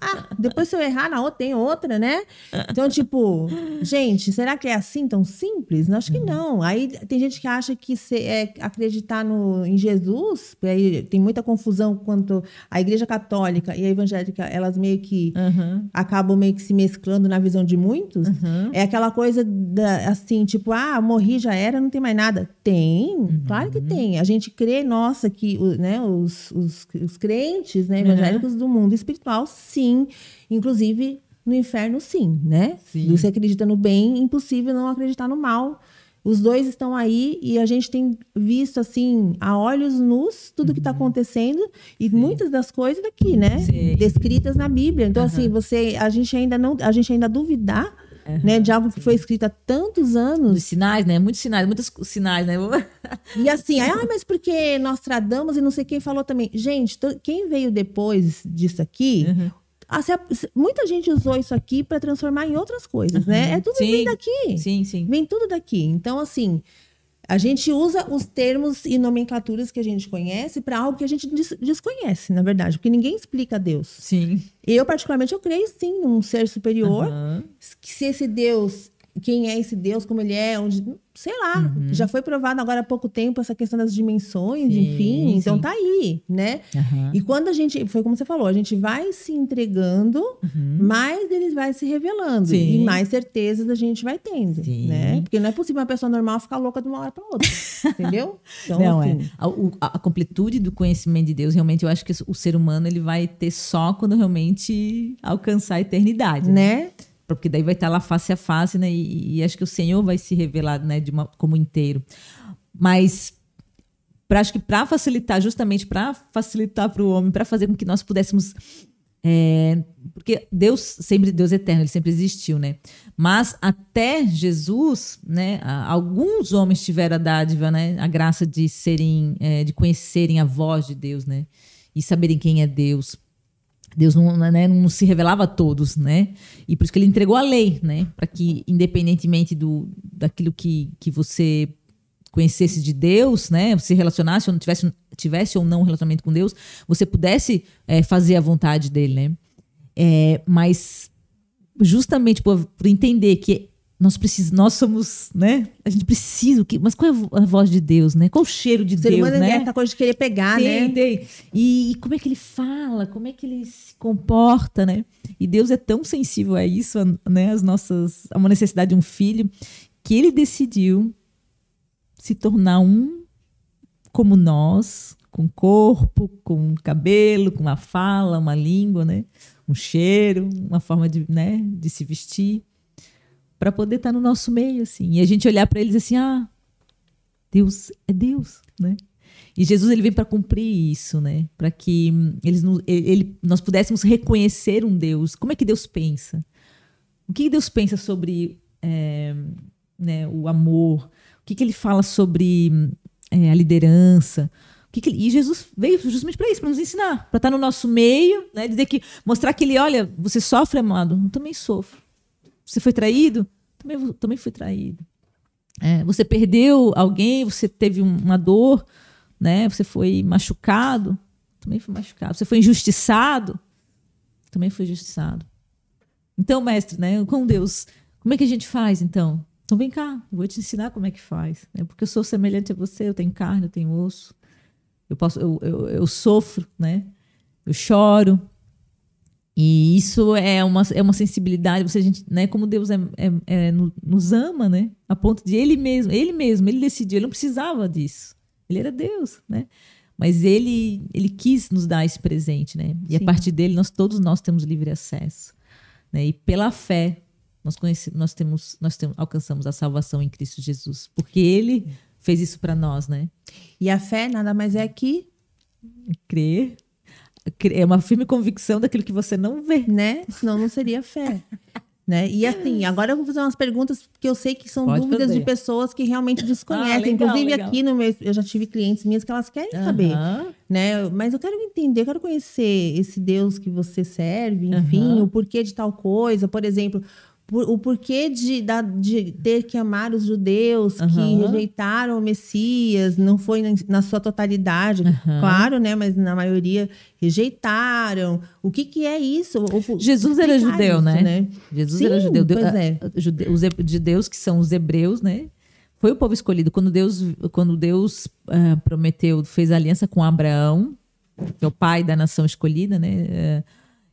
Ah, depois se eu errar na outra, tem outra, né? Então, tipo, gente, será que é assim tão simples? Não, Acho que não. Aí tem gente que acha que se- é, acreditar no, em Jesus, aí tem muita confusão quanto a igreja católica e a evangélica, elas meio que Aham. acabam meio que se mesclando na visão de muitos. Aham. É aquela coisa da, assim, tipo, ah, morri, já era, não tem mais nada. Tem, Uhum. claro que tem. A gente crê, nossa, que né, os, os, os crentes né, evangélicos do mundo espiritual, sim. Inclusive, no inferno, sim, né? Sim. Você acredita no bem, impossível não acreditar no mal. Os dois estão aí e a gente tem visto, assim, a olhos nus, tudo que está acontecendo e muitas das coisas daqui, né? Uhum. Sim. Descritas na Bíblia. Então, assim, você, a gente ainda não, a gente ainda duvidar, né, de algo que foi escrito há tantos Dos anos. sinais, né? Muitos sinais, muitos sinais, né? E assim, ah, mas porque Nostradamus e não sei quem falou também. Gente, quem veio depois disso aqui, Uhum. muita gente usou isso aqui para transformar em outras coisas, né? É tudo Sim. vem daqui. Sim, sim. Vem tudo daqui. Então, assim, a gente usa os termos e nomenclaturas que a gente conhece para algo que a gente des- desconhece, na verdade, porque ninguém explica Deus. Sim. Eu, particularmente, eu creio sim num ser superior, Aham. que se esse Deus, quem é esse Deus, como ele é, onde, sei lá, já foi provado agora há pouco tempo essa questão das dimensões, Uhum. Sim, enfim, então sim. tá aí, né? Aham. E quando a gente, foi como você falou, a gente vai se entregando, mais ele vai se revelando Uhum. Sim. e mais certezas a gente vai tendo, né? Porque não é possível uma pessoa normal ficar louca de uma hora para outra, *laughs* entendeu? Então, não, assim, é. A, o- a- a completude do conhecimento de Deus, realmente, eu acho que o ser humano ele vai ter só quando realmente alcançar a eternidade. Né? né? Porque daí vai estar lá face a face, né? E, e acho que o Senhor vai se revelar, né, de uma, como inteiro. Mas pra, acho que para facilitar, justamente para facilitar para o homem, para fazer com que nós pudéssemos. é, porque Deus sempre Deus eterno, ele sempre existiu, né? Mas até Jesus, né? Alguns homens tiveram a dádiva, né? A graça de serem, é, de conhecerem a voz de Deus, né? E saberem quem é Deus. Deus não, né, não se revelava a todos, né? E por isso que ele entregou a lei, né? Para que, independentemente do, daquilo que, que você conhecesse de Deus, né? Se relacionasse ou não tivesse, tivesse ou não um relacionamento com Deus, você pudesse é, fazer a vontade dele, né? É, mas justamente por, por entender que nós precisamos, nós somos, né? A gente precisa, mas qual é a vo- a voz de Deus, né? Qual o cheiro de O ser Deus, humano né? é essa coisa de querer pegar, tem, né? tem. E, e como é que ele fala, como é que ele se comporta, né? E Deus é tão sensível a isso, a, né? As nossas, a uma necessidade de um filho, que ele decidiu se tornar um como nós, com corpo, com cabelo, com uma fala, uma língua, né? Um cheiro, uma forma de, né? de se vestir, para poder estar no nosso meio, assim. E a gente olhar para eles assim, ah, Deus é Deus, né? E Jesus ele vem para cumprir isso, né? Para que hum, eles ele, nós pudéssemos reconhecer um Deus. Como é que Deus pensa? O que Deus pensa sobre é, né, o amor? O que, que ele fala sobre é, a liderança. Que que e Jesus veio justamente para isso, para nos ensinar, para estar no nosso meio, né? Dizer que mostrar que ele, olha, você sofre, amado, eu também sofro. Você foi traído, também também fui traído. É, você perdeu alguém, você teve um- uma dor, né? Você foi machucado, também fui machucado. Você foi injustiçado, também fui injustiçado. Então, mestre, né? Com Deus, como é que a gente faz, então? Então vem cá, vou te ensinar como é que faz. Né? Porque eu sou semelhante a você, eu tenho carne, eu tenho osso. Eu, posso, eu, eu, eu sofro, né? Eu choro. E isso é uma, é uma sensibilidade, você, a gente, né? Como Deus é, é- é no- nos ama, né? A ponto de ele mesmo, ele mesmo, ele decidiu, ele não precisava disso. Ele era Deus, né? Mas ele, ele quis nos dar esse presente, né? E a Sim. partir dele, nós, todos nós temos livre acesso. Né? E pela fé, nós, conhece, nós, temos, nós temos, alcançamos a salvação em Cristo Jesus. Porque ele fez isso para nós, né? E a fé nada mais é que, Crer. É uma firme convicção daquilo que você não vê. né? Senão não seria fé. Né? E assim, agora eu vou fazer umas perguntas que eu sei que são Pode dúvidas fazer. de pessoas que realmente desconhecem. Ah, legal, Inclusive legal. aqui no meu, eu já tive clientes minhas que elas querem saber. Aham. né? Mas eu quero entender, eu quero conhecer esse Deus que você serve, enfim, Aham. o porquê de tal coisa, por exemplo, o porquê de, da- de ter que amar os judeus que Aham. rejeitaram o Messias, não foi na, na sua totalidade, Aham. claro, né? Mas na maioria rejeitaram. O que que é isso? O- Jesus era judeu, isso, né? Jesus Sim, era judeu. pois é. Os judeus, que são os hebreus, né? Foi o povo escolhido. Quando Deus, quando Deus ah, prometeu, fez aliança com Abraão, que é o pai da nação escolhida, né? eh,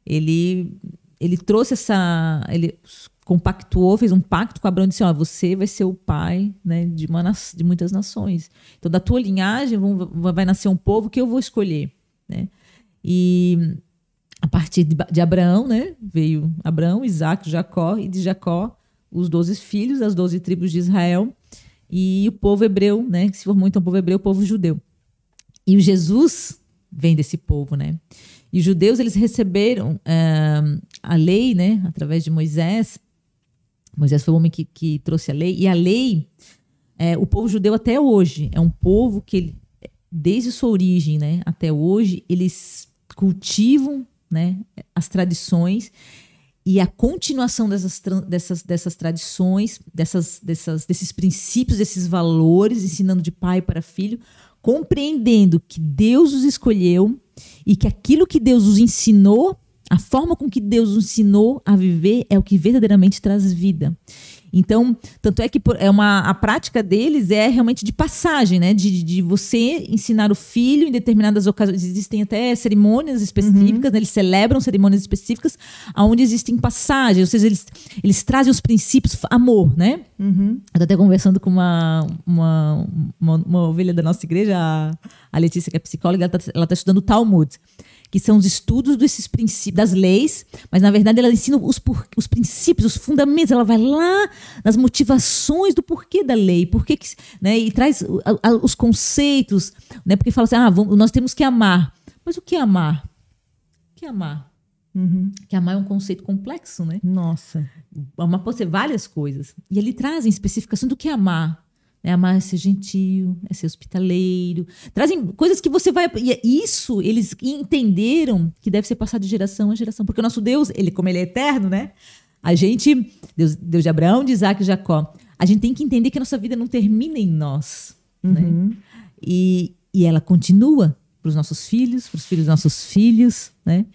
ele, ele trouxe essa. Ele compactuou, fez um pacto com Abraão e disse: Ó, você vai ser o pai né, de, uma, de muitas nações. Então, da tua linhagem vão- vai nascer um povo que eu vou escolher. Né? E a partir de, de Abraão, né? Veio Abraão, Isaac, Jacó, e de Jacó, os doze filhos, as doze tribos de Israel, e o povo hebreu, né? Que se formou então o povo hebreu, o povo judeu. E o Jesus vem desse povo, né? E os judeus, eles receberam ah, a lei, né? Através de Moisés. Moisés foi o homem que, que trouxe a lei. E a lei, é, o povo judeu até hoje, é um povo que, ele- desde sua origem, né? Até hoje, eles cultivam, né? As tradições e a continuação dessas, dessas, dessas tradições, dessas, dessas, desses princípios, desses valores, ensinando de pai para filho, compreendendo que Deus os escolheu e que aquilo que Deus os ensinou, a forma com que Deus os ensinou a viver é o que verdadeiramente traz vida. Então, tanto é que é uma, a prática deles é realmente de passagem, né? De, de você ensinar o filho em determinadas ocasiões. Existem até cerimônias específicas, né? eles celebram cerimônias específicas onde existem passagens, ou seja, eles, eles trazem os princípios, amor, né? Uhum. Eu tô até conversando com uma, uma, uma, uma ovelha da nossa igreja, a, a Letícia, que é psicóloga, ela está tá estudando Talmud, que são os estudos desses princípios, das leis, mas na verdade ela ensina os, por- os princípios, os fundamentos, ela vai lá nas motivações do porquê da lei, porquê que, né, e traz a- a- os conceitos, né, porque fala assim, ah, vamos- nós temos que amar. Mas o que é amar? O que é amar? Uhum. Que amar é um conceito complexo, né? Nossa. Amar pode ser várias coisas. E ele trazem especificação do que é amar. É amar ser gentil, é ser hospitaleiro. Trazem coisas que você vai. E é isso eles entenderam que deve ser passado de geração a geração. Porque o nosso Deus, ele, como ele é eterno, né? A gente, Deus, Deus de Abraão, de Isaac e Jacó, a gente tem que entender que a nossa vida não termina em nós. Né? Uhum. E, e ela continua para os nossos filhos, para os filhos dos nossos filhos, né?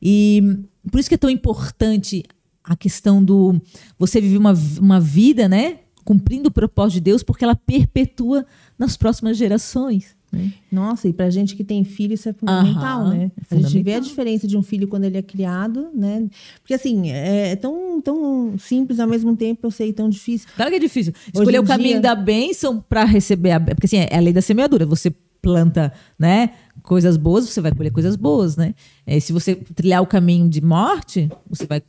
E por isso que é tão importante a questão do você viver uma, uma vida, né? Cumprindo o propósito de Deus, porque ela perpetua nas próximas gerações. né? Nossa, e pra gente que tem filho, isso é fundamental, Aham, né? é A gente vê a fundamental. diferença de um filho quando ele é criado, né? Porque assim, é tão, tão simples ao mesmo tempo, eu sei, tão difícil. Claro que é difícil. Escolher o caminho dia- da bênção para receber a. Porque assim, é a lei da semeadura. Você planta, né? Coisas boas, você vai colher coisas boas, né? É, se você trilhar o caminho de morte, você vai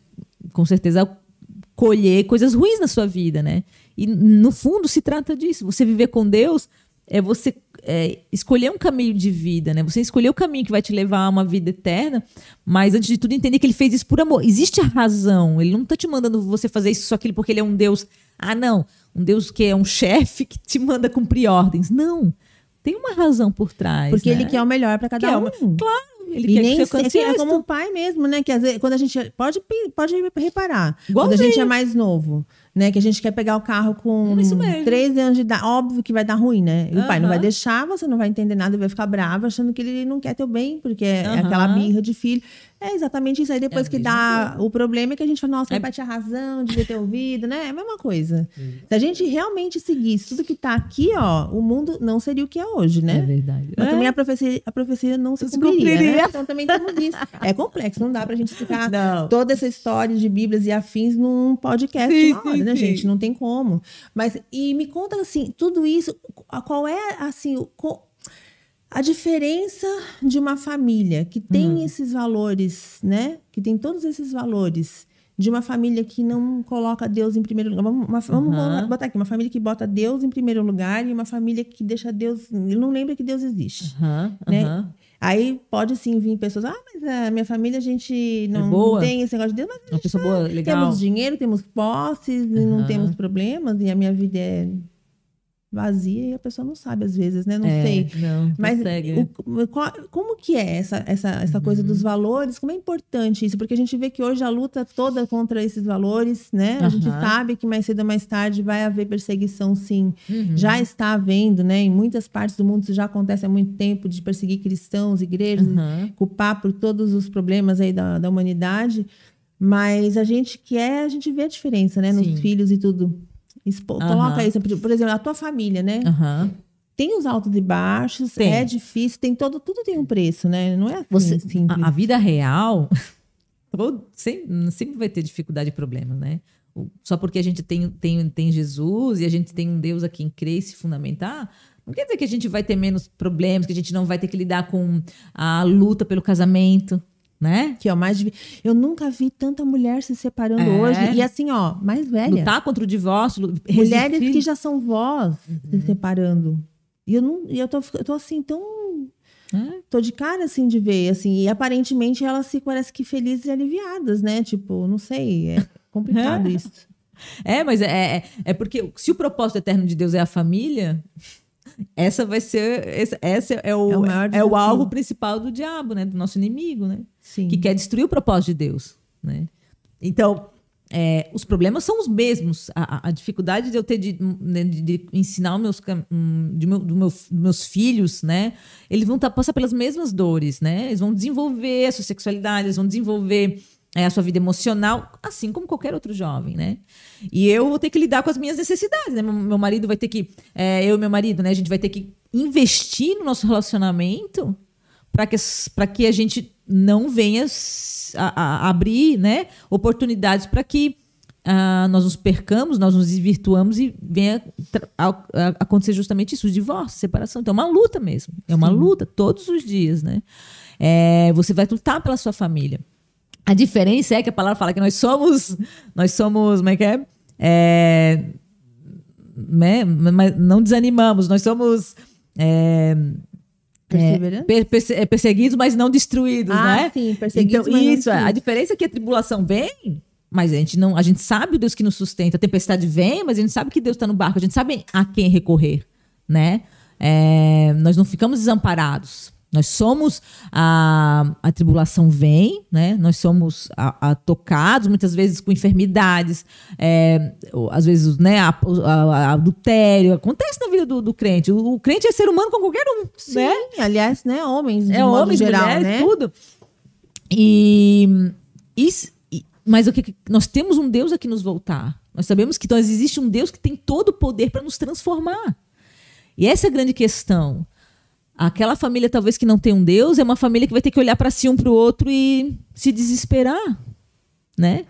com certeza colher coisas ruins na sua vida, né? E no fundo se trata disso. Você viver com Deus é você é, escolher um caminho de vida, né? Você escolher o caminho que vai te levar a uma vida eterna, mas antes de tudo entender que ele fez isso por amor. Existe a razão. Ele não está te mandando você fazer isso só aquilo porque ele é um Deus. Ah, não. Um Deus que é um chefe que te manda cumprir ordens. Não. Tem uma razão por trás. Porque né? ele quer o melhor para cada Que é um. uma- Claro, ele e quer nem que você é como um pai mesmo, né? Que às vezes, quando a gente pode pode reparar, quando a gente é mais novo, né? Que a gente quer pegar o carro com É isso mesmo. 13 anos de idade, óbvio que vai dar ruim, né? E o pai não vai deixar, você não vai entender nada, vai ficar bravo achando que ele não quer teu bem, porque é Aham. aquela birra de filho. É exatamente isso aí. Depois É que dá o problema é que a gente fala, nossa, É- meu pai tinha razão, devia ter ouvido, né? É a mesma coisa. Se a gente realmente seguisse tudo que tá aqui, ó, o mundo não seria o que é hoje, né? É verdade. Mas É. também a profecia, a profecia não se Se cumpriria, cumpriria. né? Então também temos isso. É complexo, não dá pra gente explicar Não. toda essa história de Bíblias e afins num podcast Sim, hora, sim, né, sim. gente? Não tem como. Mas, e me conta, assim, tudo isso, qual é, assim, o- a diferença de uma família que tem Hum. esses valores, né? Que tem todos esses valores. De uma família que não coloca Deus em primeiro lugar. Vamos, uma- vamos Aham. botar aqui, uma família que bota Deus em primeiro lugar e uma família que deixa Deus. Não lembra que Deus existe. Aham, né? Aí pode sim vir pessoas, ah, mas a minha família a gente não É tem esse negócio de Deus, mas a Uma gente pessoa boa, legal. temos dinheiro, temos posses não temos problemas e a minha vida é vazia e a pessoa não sabe às vezes, né? Não É, sei. Não, Mas consegue. o- qual- como que é essa, essa, essa coisa dos Uhum. valores? Como é importante isso? Porque a gente vê que hoje a luta toda contra esses valores, né? A gente sabe que mais cedo ou mais tarde vai haver perseguição, sim. Uhum. Já está havendo, né? Em muitas partes do mundo isso já acontece há muito tempo de perseguir cristãos, igrejas, culpar por todos os problemas aí da, da humanidade. Mas a gente quer, a gente vê a diferença, né? Nos Sim. filhos e tudo. Expo-. Coloca isso, por exemplo, a tua família, né? Tem os altos e baixos, Tem. é difícil, tem todo, tudo tem um preço, né? Não é assim, Você, simples. a, a vida real *laughs* sempre, sempre vai ter dificuldade e problemas, né? Só porque a gente tem, tem, tem Jesus e a gente tem um Deus a quem crer e se fundamentar, não quer dizer que a gente vai ter menos problemas, que a gente não vai ter que lidar com a luta pelo casamento, né? Que é o mais difícil. Eu nunca vi tanta mulher se separando É. hoje. E assim, ó, mais velha. Lutar contra o divórcio, lu- Mulheres resistir. que já são vós Uhum. se separando. E eu não, e eu tô, eu tô assim, tão. É. Tô de cara assim de ver, assim, e aparentemente elas se parece que felizes e aliviadas, né? Tipo, não sei, é complicado *laughs* isso. É, mas é, é, é porque se o propósito eterno de Deus é a família, essa vai ser. Esse, essa é o, É o é o alvo principal do diabo, né? Do nosso inimigo, né? Sim. Que quer destruir o propósito de Deus, né? Então, é, os problemas são os mesmos. A, a- dificuldade de eu ter de, né, de- de ensinar os meus, hum, de meu, do meu- meus filhos, né? Eles vão tá, passar pelas mesmas dores, né? Eles vão desenvolver a sua sexualidade, eles vão desenvolver é, a sua vida emocional, assim como qualquer outro jovem, né? E eu vou ter que lidar com as minhas necessidades, né? Meu, marido vai ter que, é, eu e meu marido, né? A gente vai ter que investir no nosso relacionamento para que, que a gente não venha a, a- abrir né, oportunidades para que ah, nós nos percamos, nós nos desvirtuamos e venha a- a- acontecer justamente isso, o divórcio, a separação. Então é uma luta mesmo. É uma luta todos os dias, né? É, você vai lutar pela sua família. A diferença é que a palavra fala que nós somos, nós somos, como é que é? É, né? Mas não desanimamos, nós somos é, Perseverança? per- perse- é, perseguidos, mas não destruídos, Ah, né? sim, perseguidos, Então, isso, a destruídos. diferença é que a tribulação vem, mas a gente não, a gente sabe o Deus que nos sustenta. A tempestade vem, mas a gente sabe que Deus está no barco, a gente sabe a quem recorrer, né? É, nós não ficamos desamparados. Nós somos a, a tribulação vem, né? Nós somos a- a tocados muitas vezes com enfermidades, é, às vezes, né? A, a- adultério acontece na vida do, do crente. O, o crente é ser humano com qualquer um, Sim, né? aliás, né? Homens, É homens, geral, mulheres, né? tudo. E, e- mas o que que- nós temos um Deus a que nos voltar. Nós sabemos que nós existe um Deus que tem todo o poder para nos transformar. E essa é a grande questão. Aquela família talvez que não tem um Deus é uma família que vai ter que olhar para si um para o outro e se desesperar, né?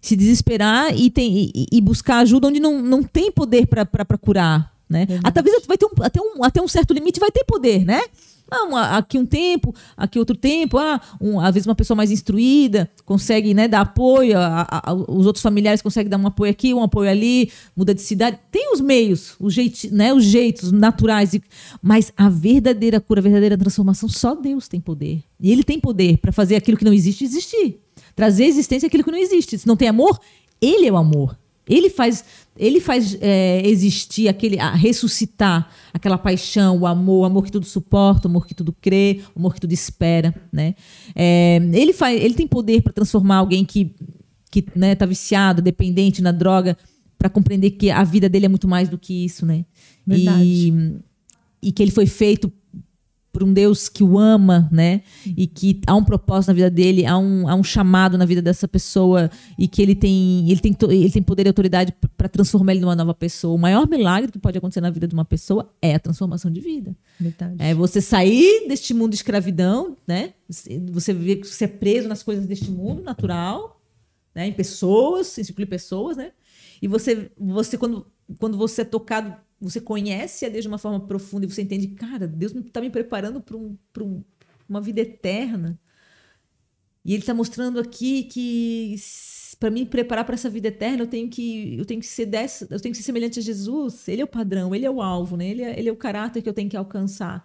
Se desesperar e, tem, e, e buscar ajuda onde não, não tem poder para curar, né? Ah, talvez vai ter um, até, um, até um certo limite vai ter poder, né? Não, aqui um tempo, aqui outro tempo. Ah, um, às vezes uma pessoa mais instruída consegue né, dar apoio, a, a, os outros familiares conseguem dar um apoio aqui, um apoio ali, muda de cidade. Tem os meios, os, jeiti, né, os jeitos naturais. Mas a verdadeira cura, a verdadeira transformação, só Deus tem poder. E Ele tem poder para fazer aquilo que não existe existir. Trazer existência aquilo que não existe. Se não tem amor, Ele é o amor. Ele faz, ele faz é, existir aquele, a ressuscitar aquela paixão, o amor, o amor que tudo suporta, o amor que tudo crê, o amor que tudo espera, né? É, ele faz, ele tem poder para transformar alguém que que né, tá viciado, dependente na droga, para compreender que a vida dele é muito mais do que isso, né? Verdade. E, e que ele foi feito por um Deus que o ama, né? E que há um propósito na vida dele, há um, há um chamado na vida dessa pessoa e que ele tem, ele tem, ele tem poder e autoridade para transformar ele numa nova pessoa. O maior milagre que pode acontecer na vida de uma pessoa é a transformação de vida. Verdade. É você sair deste mundo de escravidão, né? Você vê que você é preso nas coisas deste mundo natural, né? Em pessoas, em ciclo de pessoas, né? E você, você quando, quando você é tocado você conhece a Deus de uma forma profunda e você entende, cara, Deus está me preparando para um, um, uma vida eterna. E Ele está mostrando aqui que para me preparar para essa vida eterna, eu tenho que eu tenho que ser dessa, eu tenho que ser semelhante a Jesus. Ele é o padrão, ele é o alvo, né? Ele é, ele é o caráter que eu tenho que alcançar.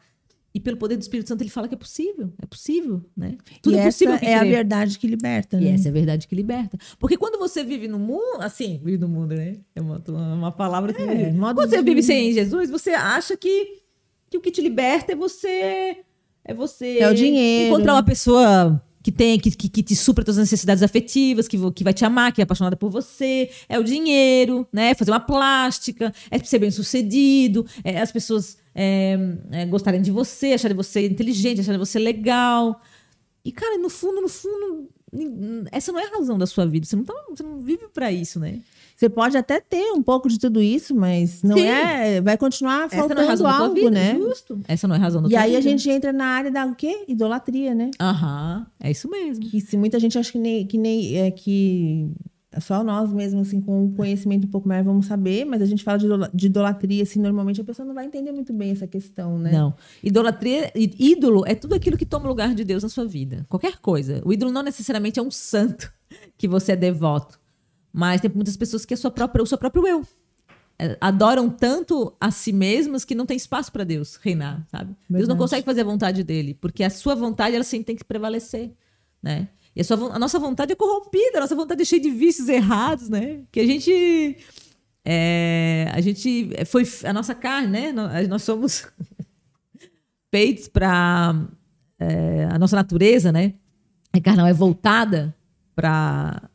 E pelo poder do Espírito Santo ele fala que é possível, é possível, né? Tudo e é possível. Essa é a verdade que liberta, né? E essa é a verdade que liberta. Porque quando você vive no mundo, assim, vive no mundo, né? É uma, uma palavra que. É, quando você vive sem Jesus, você acha que, que o que te liberta é você. É você. É o dinheiro. Encontrar uma pessoa que tem que, que, que, te supra as necessidades afetivas, que, que vai te amar, que é apaixonada por você, é o dinheiro, né? Fazer uma plástica, é ser bem sucedido, é as pessoas é, é, gostarem de você, acharem você inteligente, acharem você legal. E, cara, no fundo, no fundo, essa não é a razão da sua vida. Você não, tá, você não vive para isso, né? Você pode até ter um pouco de tudo isso, mas não Sim. é. Vai continuar faltando Essa não é algo, né? Justo. Essa não é a razão da E aí vida. a gente entra na área da o quê? Idolatria, né? Aham, é isso mesmo. Que se muita gente acha que nem, que nem é que é só nós mesmos, assim, com o conhecimento um pouco mais, vamos saber, mas a gente fala de idolatria, assim, normalmente a pessoa não vai entender muito bem essa questão, né? Não. Idolatria, ídolo é tudo aquilo que toma lugar de Deus na sua vida. Qualquer coisa. O ídolo não necessariamente é um santo *laughs* que você é devoto, mas tem muitas pessoas que é sua própria, o seu próprio eu. É, adoram tanto a si mesmas que não tem espaço para Deus reinar, sabe? Verdade. Deus não consegue fazer a vontade dele, porque a sua vontade, ela sempre tem que prevalecer, né? E a, sua, a, nossa vontade é corrompida, a nossa vontade é cheia de vícios errados, né? Que a gente. É, a gente foi. A nossa carne, né? Nós, somos *laughs* feitos para. É, a nossa natureza, né? A carnal é voltada para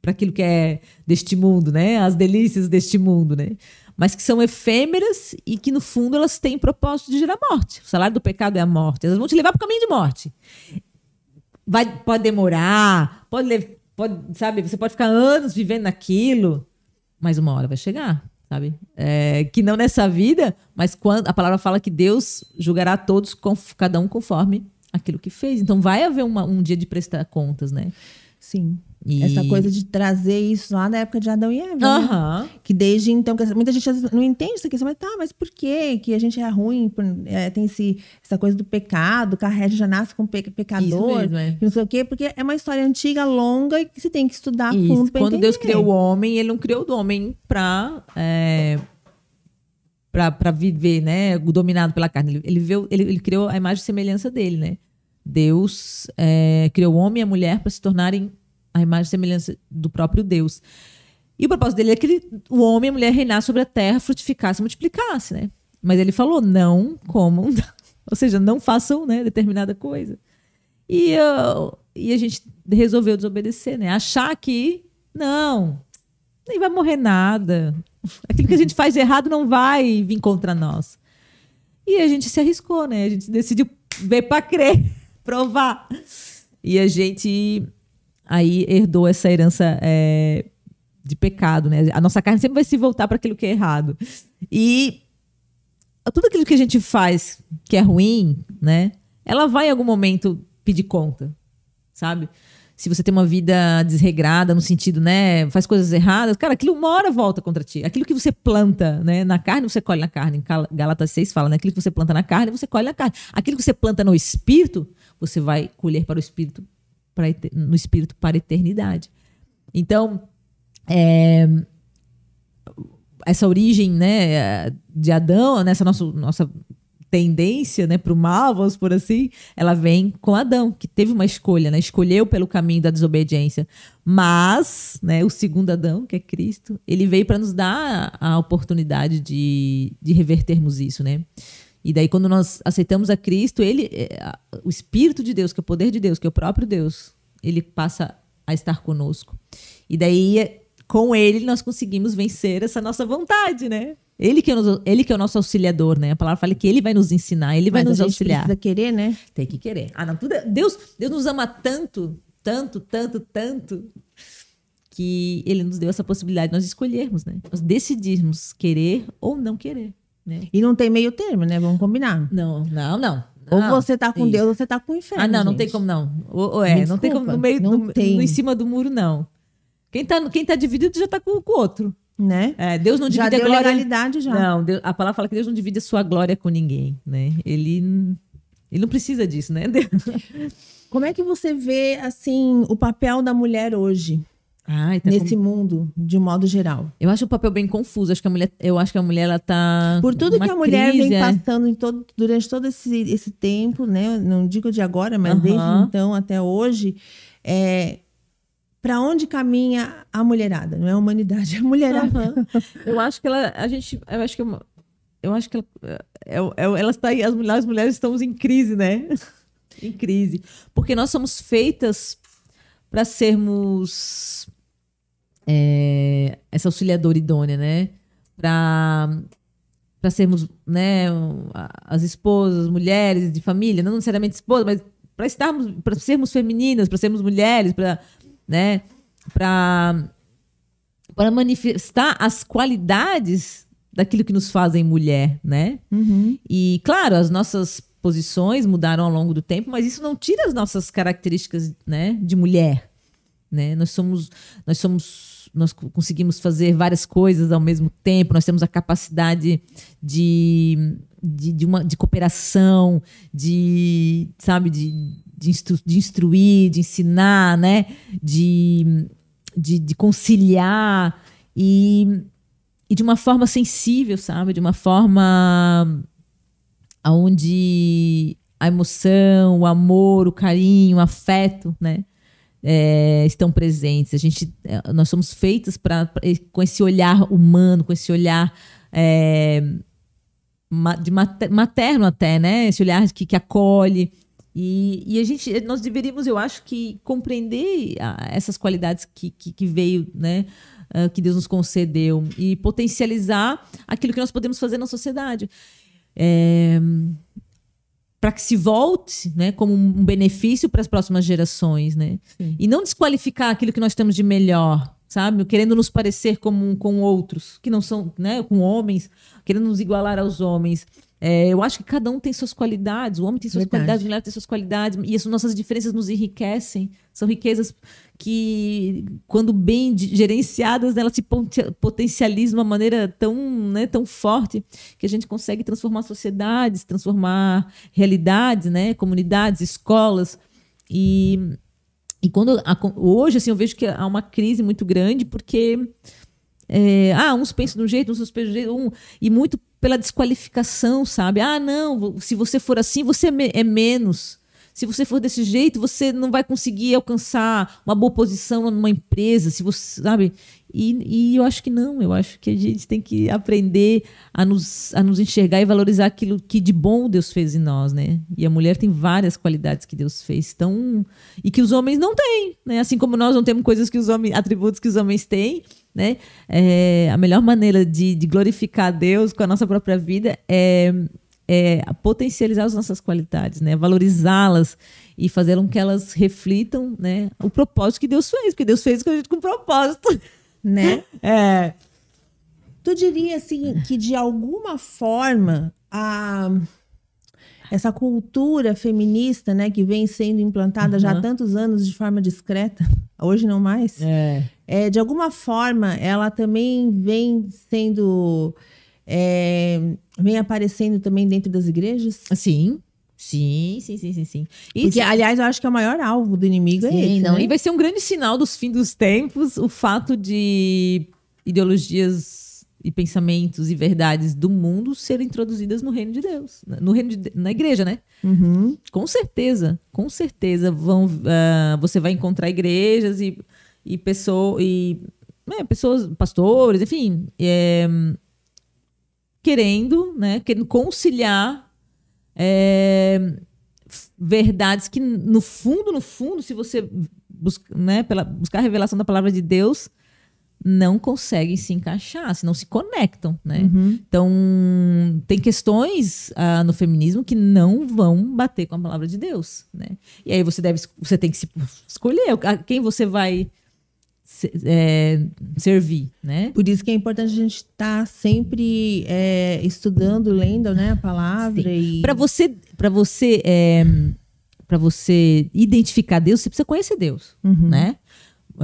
para aquilo que é deste mundo, né? As delícias deste mundo, né? Mas que são efêmeras e que no fundo elas têm propósito de gerar morte. O salário do pecado é a morte. Elas vão te levar para o caminho de morte vai, pode demorar, pode, pode, sabe, você pode ficar anos vivendo naquilo, mas uma hora vai chegar, sabe? É, que não nessa vida, mas quando a palavra fala que Deus julgará todos, cada um conforme aquilo que fez. Então vai haver uma, um dia de prestar contas, né? Sim. E... Essa coisa de trazer isso lá na época de Adão e Eva. Uhum. Né? Que desde então, muita gente não entende essa questão, mas tá, mas por quê? Que a gente é ruim, é, tem esse, essa coisa do pecado, que a gente já nasce com pe pecador, mesmo, é. não sei o quê, porque é uma história antiga, longa, e que você tem que estudar isso. fundo Quando Deus criou o homem, ele não criou o homem pra. É, para viver, né, dominado pela carne. Ele, ele, viu, ele, ele criou a imagem e semelhança dele, né? Deus é, criou o homem e a mulher para se tornarem a imagem e semelhança do próprio Deus. E o propósito dele é que ele, o homem e a mulher reinassem sobre a terra, frutificassem, multiplicassem, né? Mas ele falou, não comam, *laughs* ou seja, não façam né, determinada coisa. E, uh, e a gente resolveu desobedecer, né? Achar que, não, nem vai morrer nada. Aquilo que a gente faz de errado não vai vir contra nós. E a gente se arriscou, né? A gente decidiu ver para crer, *laughs* provar. E a gente aí herdou essa herança é, de pecado, né? A nossa carne sempre vai se voltar para aquilo que é errado. E tudo aquilo que a gente faz que é ruim, né? Ela vai em algum momento pedir conta, sabe? se você tem uma vida desregrada, no sentido, né, faz coisas erradas, cara, aquilo uma hora volta contra ti. Aquilo que você planta, né, na carne, você colhe na carne. Em Galatas 6 fala, né, aquilo que você planta na carne, você colhe na carne. Aquilo que você planta no espírito, você vai colher para o espírito, para, no espírito para a eternidade. Então, é, essa origem, né, de Adão, nessa nossa, nossa tendência, né, para o mal, vamos por assim, ela vem com Adão, que teve uma escolha, né, escolheu pelo caminho da desobediência. Mas, né, o segundo Adão, que é Cristo, ele veio para nos dar a oportunidade de, de revertermos isso, né? E daí, quando nós aceitamos a Cristo, ele, é, o Espírito de Deus, que é o poder de Deus, que é o próprio Deus, ele passa a estar conosco. E daí, com ele, nós conseguimos vencer essa nossa vontade, né? Ele que, é o, ele que é o nosso auxiliador, né? A palavra fala que ele vai nos ensinar, ele vai Mas nos a gente auxiliar. precisa querer, né? Tem que querer. Ah, não, tudo é- Deus, Deus nos ama tanto, tanto, tanto, tanto, que ele nos deu essa possibilidade de nós escolhermos, né? Nós decidirmos querer ou não querer, né? E não tem meio termo, né? Vamos combinar. Não, não, não. Ou Não, você tá com isso. Deus ou você tá com o inferno. Ah, não, não gente. tem como não. Ou, ou é, Me não tem como desculpa, no meio, não no, tem. no- em cima do muro, não. Quem tá, quem tá dividido já tá com, com o outro. Né? É, Deus não Já divide deu a glória. legalidade já. Não, Deus- a palavra fala que Deus não divide a sua glória com ninguém, né? Ele, ele não precisa disso, né? Deus- *laughs* Como é que você vê, assim, o papel da mulher hoje, Ai, tá nesse com- mundo, de modo geral? Eu acho o papel bem confuso. Acho que a mulher, eu acho que a mulher ela tá Por tudo que a mulher crise, vem é. passando em todo, durante todo esse, esse tempo, né? Não digo de agora, mas desde então até hoje, é, para onde caminha a mulherada? Não é a humanidade, é a mulherada. Eu acho que ela, a gente, eu acho que eu, eu acho que ela, é, é, elas tá, aí, as, as mulheres estamos em crise, né? *laughs* em crise, porque nós somos feitas para sermos é, essa auxiliadora idônea, né? Para para sermos, né, as esposas, mulheres de família, não necessariamente esposas, mas para estarmos, para sermos femininas, para sermos mulheres, para, né, para para manifestar as qualidades daquilo que nos fazem mulher, né? Uhum. E claro, as nossas posições mudaram ao longo do tempo, mas isso não tira as nossas características, né, de mulher, né? Nós somos nós somos nós co- conseguimos fazer várias coisas ao mesmo tempo, nós temos a capacidade de de, de uma de cooperação, de sabe, de de, instru, de instruir, de ensinar, né? De, de, de conciliar e, e de uma forma sensível, sabe? De uma forma onde a emoção, o amor, o carinho, o afeto, né? É, estão presentes. A gente, é, nós somos feitas para com esse olhar humano, com esse olhar é, de mate- materno até, né? Esse olhar que, que acolhe. E, e a gente, nós deveríamos, eu acho que compreender essas qualidades que, que, que veio, né? ah, que Deus nos concedeu e potencializar aquilo que nós podemos fazer na sociedade. É, para que se volte né, como um benefício para as próximas gerações, né? Sim. E não desqualificar aquilo que nós temos de melhor, sabe? Querendo nos parecer como com outros, que não são, né, com homens, querendo nos igualar aos homens. É, eu acho que cada um tem suas qualidades, o homem tem suas Verdade. qualidades, a mulher tem suas qualidades, e as nossas diferenças nos enriquecem. São riquezas que, quando bem gerenciadas, elas se potencializam de uma maneira tão, né, tão forte que a gente consegue transformar sociedades, transformar realidades, né, comunidades, escolas. E, e quando a- hoje assim eu vejo que há uma crise muito grande porque é, ah, uns pensam de um jeito, uns pensam de um jeito, um, e muito pela desqualificação, sabe? Ah, não, se você for assim, você é, é menos. Se você for desse jeito, você não vai conseguir alcançar uma boa posição numa empresa, se você, sabe? E, e eu acho que não, eu acho que a gente tem que aprender a nos, a nos enxergar e valorizar aquilo que de bom Deus fez em nós, né? E a mulher tem várias qualidades que Deus fez, tão e que os homens não têm, né? Assim como nós não temos coisas que os homens, atributos que os homens têm, né? É, a melhor maneira de, de glorificar Deus com a nossa própria vida é, é potencializar as nossas qualidades, né? Valorizá-las e fazer com que elas reflitam, né? O propósito que Deus fez, porque Deus fez com a gente com propósito. né? *laughs* É. Tu diria assim que de alguma forma a essa cultura feminista, né, que vem sendo implantada já há Uhum. tantos anos de forma discreta, *laughs* hoje não mais, É. é, de alguma forma ela também vem sendo, é, vem aparecendo também dentro das igrejas. Sim. Sim, sim, sim, sim, sim. E Porque, aliás, eu acho que é o maior alvo do inimigo é Sim, esse, não. né? E vai ser um grande sinal dos fins dos tempos o fato de ideologias e pensamentos e verdades do mundo serem introduzidas no reino de Deus, no reino de, na igreja, né? Uhum. Com certeza, com certeza vão, ah, você vai encontrar igrejas e, e, pessoa, e né, pessoas, pastores, enfim, é, querendo, né, querendo conciliar é, verdades que no fundo, no fundo, se você busca, né, pela, buscar a revelação da palavra de Deus, não conseguem se encaixar, se não se conectam, né? Uhum. Então, tem questões ah, no feminismo que não vão bater com a palavra de Deus, né? E aí você deve, você tem que se escolher quem você vai é, servir, né? Por isso que é importante a gente estar sempre é, estudando, lendo né, a palavra. E... Para você, para você, para você identificar Deus, você precisa conhecer Deus, Uhum. né?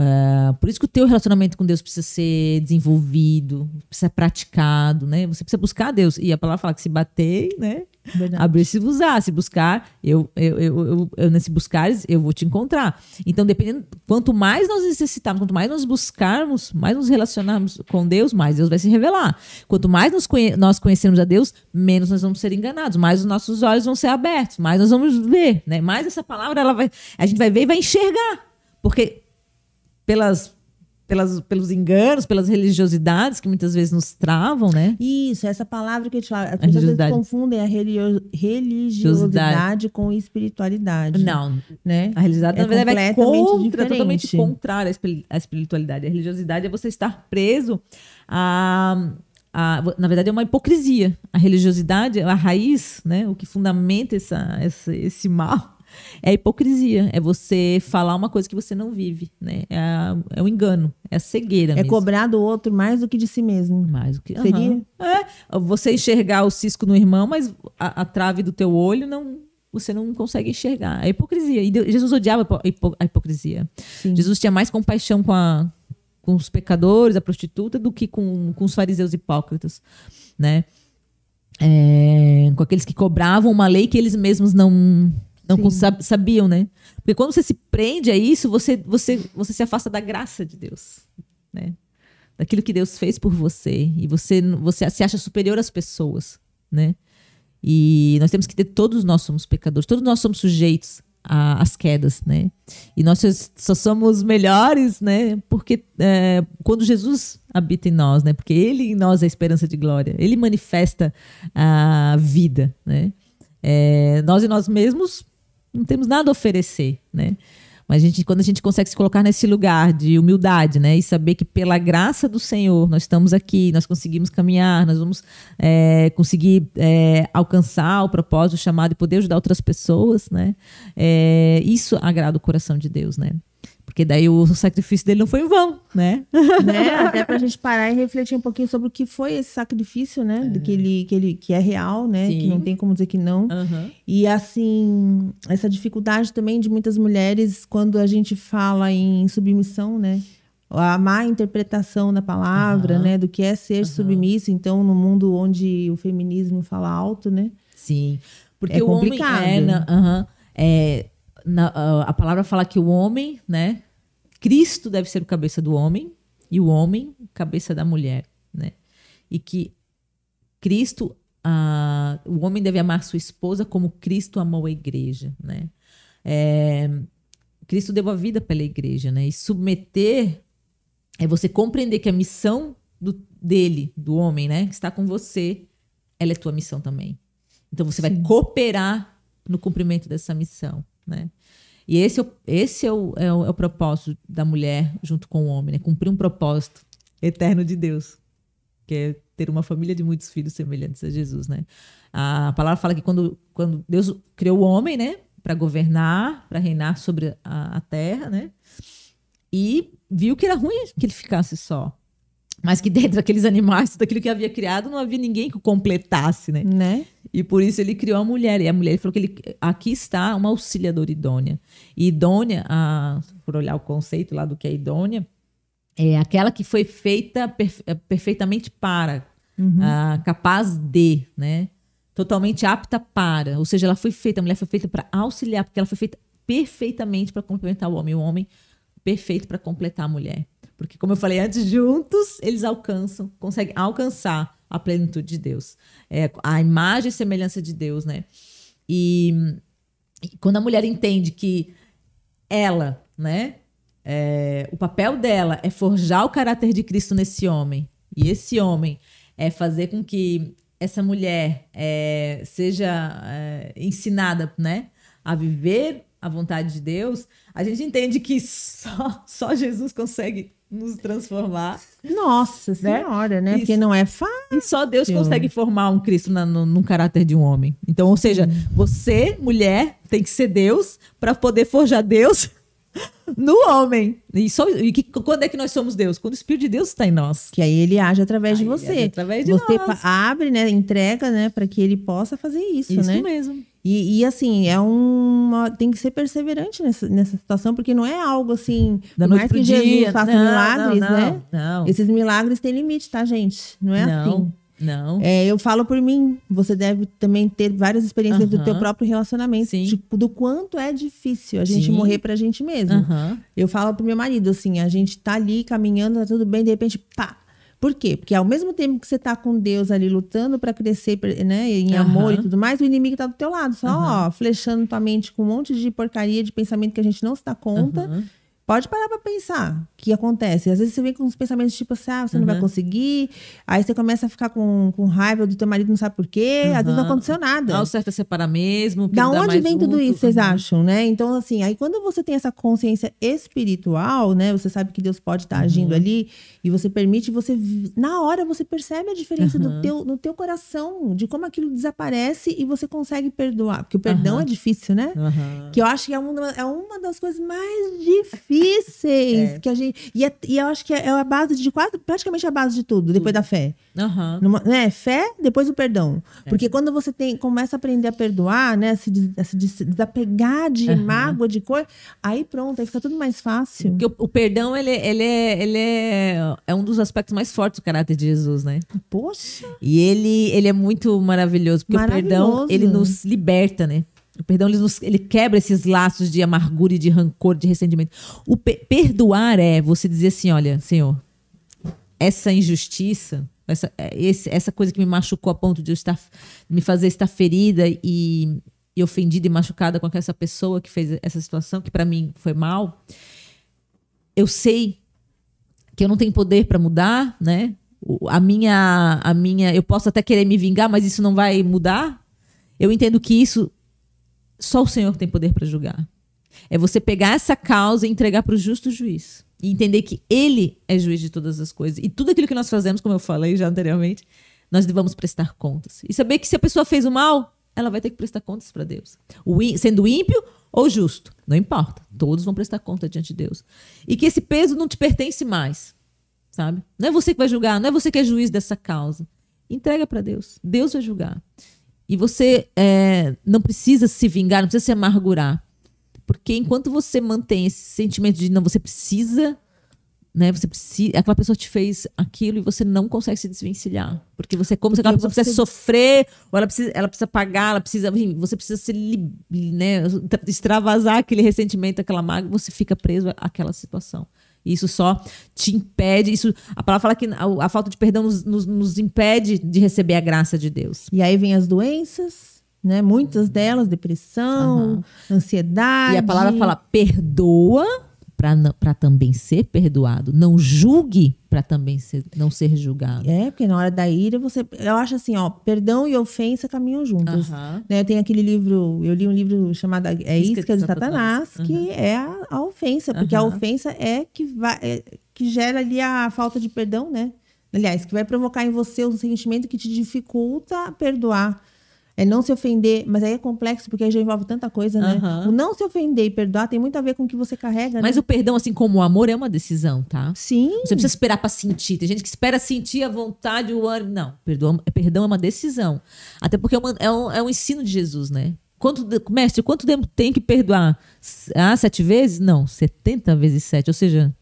É, por isso que o teu relacionamento com Deus precisa ser desenvolvido, precisa ser praticado, né? Você precisa buscar Deus. E a palavra fala que se bater, né? Abrir-se usar. Se buscar, eu, eu, eu, eu, eu nesse buscares, eu vou te encontrar. Então, dependendo, quanto mais nós necessitarmos, quanto mais nós buscarmos, mais nos relacionarmos com Deus, mais Deus vai se revelar. Quanto mais nos conhe nós conhecermos a Deus, menos nós vamos ser enganados, mais os nossos olhos vão ser abertos, mais nós vamos ver, né? Mais essa palavra, ela vai, a gente vai ver e vai enxergar. Porque pelas, pelas, pelos enganos, pelas religiosidades que muitas vezes nos travam, né? Isso, essa palavra que eu te falo. As pessoas confundem a religiosidade com espiritualidade. Não, Né? A religiosidade, É na verdade, completamente contra, diferente. totalmente contrária à espiri- à espiritualidade. A religiosidade é você estar preso a, a- Na verdade, é uma hipocrisia. A religiosidade, a raiz, né, o que fundamenta essa, essa- esse mal, é a hipocrisia. É você falar uma coisa que você não vive. Né? É, a- é o engano, é a cegueira É mesmo. cobrar do outro mais do que de si mesmo. Mais do que, Seria? Aham. É, você enxergar o cisco no irmão, mas a, a trave do teu olho não, você não consegue enxergar. É hipocrisia. E Jesus odiava a a hipo- a hipocrisia. Sim. Jesus tinha mais compaixão com, a- com os pecadores, a prostituta, do que com, com os fariseus hipócritas, né? É, com aqueles que cobravam uma lei que eles mesmos não não sab- sabiam, né? Porque quando você se prende a isso, você você você se afasta da graça de Deus, né? Daquilo que Deus fez por você e você você se acha superior às pessoas, né? E nós temos que ter todos nós somos pecadores, todos nós somos sujeitos a- às quedas, né? E nós só- só somos melhores, né? Porque é, quando Jesus habita em nós, né? Porque Ele em nós é a esperança de glória. Ele manifesta a vida, né? É, nós e nós mesmos não temos nada a oferecer, né? Mas a gente, quando a gente consegue se colocar nesse lugar de humildade, né? E saber que pela graça do Senhor nós estamos aqui, nós conseguimos caminhar, nós vamos é, conseguir é, alcançar o propósito, chamado e poder ajudar outras pessoas, né? É, isso agrada o coração de Deus, né? Porque daí o sacrifício dele não foi em vão, né? né? Até pra gente parar e refletir um pouquinho sobre o que foi esse sacrifício, né? Do que ele, que ele que é real, né? Sim. Que não tem como dizer que não. Aham. E assim, essa dificuldade também de muitas mulheres quando a gente fala em submissão, né? A má interpretação da palavra, Aham. né? Do que é ser submisso. Então, no mundo onde o feminismo fala alto, né? Sim. Porque É o homem complicado. é, na- aham, é, na- a- a palavra fala que o homem, né? Cristo deve ser o cabeça do homem e o homem cabeça da mulher, né? E que Cristo, ah, o homem deve amar sua esposa como Cristo amou a igreja, né? É, Cristo deu a vida pela igreja, né? E submeter é você compreender que a missão do- dele, do homem, né, que está com você, ela é tua missão também. Então você vai Sim. cooperar no cumprimento dessa missão, né? E esse é o, esse é o, é o, é o propósito da mulher junto com o homem, né? Cumprir um propósito eterno de Deus, que é ter uma família de muitos filhos semelhantes a Jesus, né? A palavra fala que quando, quando Deus criou o homem, né, para governar, para reinar sobre a, a terra, né? E viu que era ruim que ele ficasse só. Mas que dentro daqueles animais, tudo aquilo que havia criado, não havia ninguém que completasse, né? Né? E por isso ele criou a mulher. E a mulher falou que ele, aqui está uma auxiliadora idônea. E idônea, a, por olhar o conceito lá do que é idônea, é aquela que foi feita perfe- perfeitamente para, ah, capaz de, né? Totalmente apta para. Ou seja, ela foi feita, a mulher foi feita para auxiliar, porque ela foi feita perfeitamente para complementar o homem. O homem perfeito para completar a mulher. Porque, como eu falei antes, juntos eles alcançam, conseguem alcançar a plenitude de Deus. É, a imagem e semelhança de Deus, né? E, e quando a mulher entende que ela, né? é, o papel dela é forjar o caráter de Cristo nesse homem. E esse homem é fazer com que essa mulher é, seja é, ensinada, né? A viver a vontade de Deus. A gente entende que só, só Jesus consegue nos transformar. Nossa senhora, né? Isso. Porque não é fácil. E só Deus consegue formar um Cristo na, no, no caráter de um homem. Então, ou seja, você, mulher, tem que ser Deus para poder forjar Deus *laughs* no homem. E, só, e que, quando é que nós somos Deus? Quando o Espírito de Deus está em nós. Que aí ele age através de Aí ele você. através de você nós. abre, né? Entrega, né? Para que ele possa fazer isso, Isso né? mesmo. E, e, assim, é uma. Tem que ser perseverante nessa, nessa situação, porque não é algo assim. Da noite mais que dia. Jesus faça Não, milagres, não, né? Não. Esses milagres têm limite, tá, gente? Não é não, assim. não. É, eu falo por mim, você deve também ter várias experiências do teu próprio relacionamento, Sim. tipo, do quanto é difícil a gente Sim. morrer pra gente mesmo. Eu falo pro meu marido assim, a gente tá ali caminhando, tá tudo bem, de repente, pá. Por quê? Porque ao mesmo tempo que você tá com Deus ali lutando pra crescer, né, em Aham. amor e tudo mais, o inimigo tá do teu lado, só, Aham. ó, flechando tua mente com um monte de porcaria, de pensamento que a gente não se dá conta. Aham. Pode parar pra pensar que acontece. Às vezes você vem com uns pensamentos tipo assim, ah, você não vai Uhum. conseguir. Aí você começa a ficar com, com raiva do teu marido, não sabe por quê. Às vezes não Aham. aconteceu nada. Ah, o certo é separar mesmo. Da onde vem tudo isso, vocês Uhum. acham, né? Então, assim, aí quando você tem essa consciência espiritual, né? Você sabe que Deus pode estar agindo Uhum. ali e você permite, você na hora você percebe a diferença do Uhum. teu, no teu coração, de como aquilo desaparece e você consegue perdoar. Porque o perdão é difícil, né? Que eu acho que é uma, é uma das coisas mais difíceis que a gente. E, é- e eu acho que é a base de quase, praticamente a base de tudo, depois da fé. Aham. Numa- né? Fé, depois o perdão. É. Porque quando você tem, começa a aprender a perdoar, né? Se, a se des- desapegar de Aham. mágoa, de cor, aí pronto, aí fica tudo mais fácil. Porque o, o perdão, ele, ele, é, ele é, é um dos aspectos mais fortes do caráter de Jesus, né? Poxa, E ele, ele é muito maravilhoso, porque o perdão, Maravilhoso. ele nos liberta, né? Perdão, ele, nos- ele quebra esses laços de amargura e de rancor, de ressentimento. O pe- perdoar é você dizer assim, olha, Senhor, essa injustiça, essa, é, esse- essa coisa que me machucou a ponto de eu estar, me fazer estar ferida e, e ofendida e machucada com essa pessoa que fez essa situação, que para mim foi mal, eu sei que eu não tenho poder para mudar, né? A minha, a minha, eu posso até querer me vingar, mas isso não vai mudar. Eu entendo que isso só o Senhor tem poder para julgar. É você pegar essa causa e entregar para o justo juiz e entender que Ele é juiz de todas as coisas e tudo aquilo que nós fazemos, como eu falei já anteriormente, nós devemos prestar contas e saber que se a pessoa fez o mal, ela vai ter que prestar contas para Deus, sendo ímpio ou justo, não importa. Todos vão prestar conta diante de Deus e que esse peso não te pertence mais sabe? Não é você que vai julgar, não é você que é juiz dessa causa. Entrega para Deus. Deus vai julgar. E você é, não precisa se vingar, não precisa se amargurar. Porque enquanto você mantém esse sentimento de não, você precisa, né? Você precisa, aquela pessoa te fez aquilo e você não consegue se desvencilhar. Porque você é como se aquela Porque pessoa você- precisa sofrer, ou ela precisa, ela precisa pagar, ela precisa, você precisa se, né, extravasar aquele ressentimento, aquela mágoa, você fica preso àquela situação. Isso só te impede, isso, a palavra fala que a, a falta de perdão nos, nos- nos impede de receber a graça de Deus. E aí vem as doenças, né? Muitas delas, depressão, ansiedade. E a palavra fala: perdoa para também ser perdoado. Não julgue para também ser, não ser julgado. É, porque na hora da ira você. Eu acho assim, ó, perdão e ofensa caminham juntos. Né, tem aquele livro, eu li um livro chamado É Isca Isca de de Satanás, que é a, a ofensa, porque a ofensa é que vai, é que gera ali a falta de perdão, né? Aliás, que vai provocar em você um sentimento que te dificulta perdoar. É não se ofender, mas aí é complexo porque aí já envolve tanta coisa, né? Aham. O não se ofender e perdoar tem muito a ver com o que você carrega, Mas né? o perdão, assim como o amor, é uma decisão, tá? Sim. Você precisa esperar pra sentir. Tem gente que espera sentir a vontade, o ânimo. Não, perdão, perdão é uma decisão. Até porque é, uma- é um, é um ensino de Jesus, né? Quanto, mestre, quanto tempo tem que perdoar? Ah, sete vezes? Não, 70 vezes sete. Ou seja,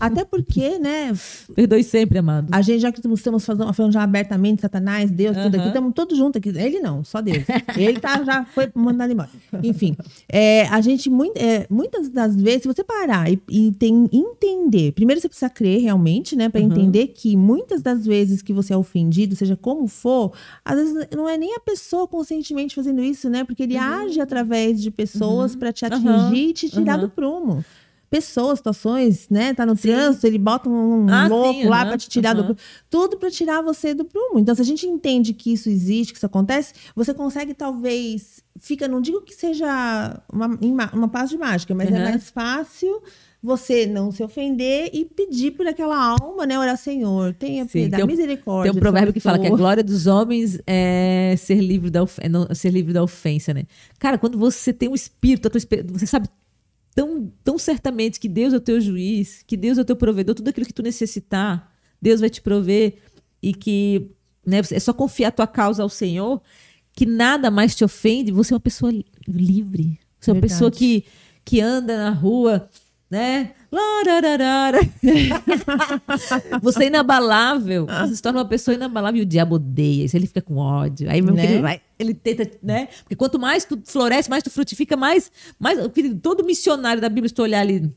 Até porque, né? perdoe sempre, amado. A gente, já que estamos falando, já abertamente, Satanás, Deus, tudo aqui, estamos todos juntos aqui. Ele não, só Deus. *laughs* Ele tá, já foi mandado embora. Enfim, é, a gente, mui- é, muitas das vezes, se você parar e, e tem, entender, primeiro você precisa crer realmente, né, para entender que muitas das vezes que você é ofendido, seja como for, às vezes não é nem a pessoa conscientemente fazendo isso, né, porque ele age através de pessoas para te atingir e te tirar do prumo. Pessoas, situações, né? Tá no trânsito, ele bota um Ah, louco sim, lá aham, pra te tirar do aham. prumo. Tudo pra tirar você do prumo. Então, se a gente entende que isso existe, que isso acontece, você consegue, talvez. Fica, não digo que seja uma, uma paz de mágica, mas é Aham. mais fácil você não se ofender e pedir por aquela alma, né? Orar, Senhor, tenha Sim, piedade, tem um- misericórdia. Tem um provérbio que fala que a glória dos homens é ser livre da, of- é não- ser livre da ofensa, né? Cara, quando você tem um espírito, a tua espe- você sabe tão, tão certamente que Deus é o teu juiz, que Deus é o teu provedor, tudo aquilo que tu necessitar, Deus vai te prover e que né, é só confiar a tua causa ao Senhor, que nada mais te ofende, você é uma pessoa li- livre. Você é uma Verdade. pessoa que, que anda na rua, né? *laughs* Você é inabalável. Você se torna uma pessoa inabalável e o diabo odeia isso. Ele fica com ódio. Aí mesmo Né? ele vai, ele tenta, né? Porque quanto mais tu floresce, mais tu frutifica, mais. mais todo missionário da Bíblia, se tu olhar ali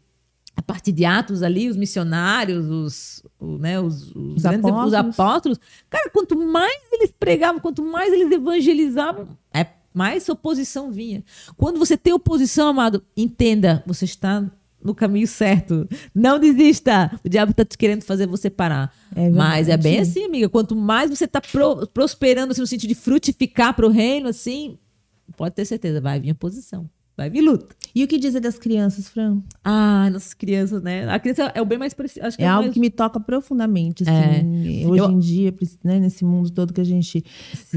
a partir de Atos ali, os missionários, os, o, né, os, os, Os grandes- os apóstolos. apóstolos, cara, quanto mais eles pregavam, quanto mais eles evangelizavam, é, mais oposição vinha. Quando você tem oposição, amado, entenda, você está no caminho certo. Não desista. O diabo está te querendo fazer você parar. É Mas é bem assim, amiga. Quanto mais você está prosperando assim, no sentido de frutificar para o reino, assim, pode ter certeza, vai vir oposição. Vai vir luta. E o que dizer das crianças, Fran? Ah, nossas crianças, né? A criança é o bem mais preciso. Acho que É é, algo mais... que me toca profundamente, assim, hoje Eu- em dia, né, nesse mundo todo que a gente,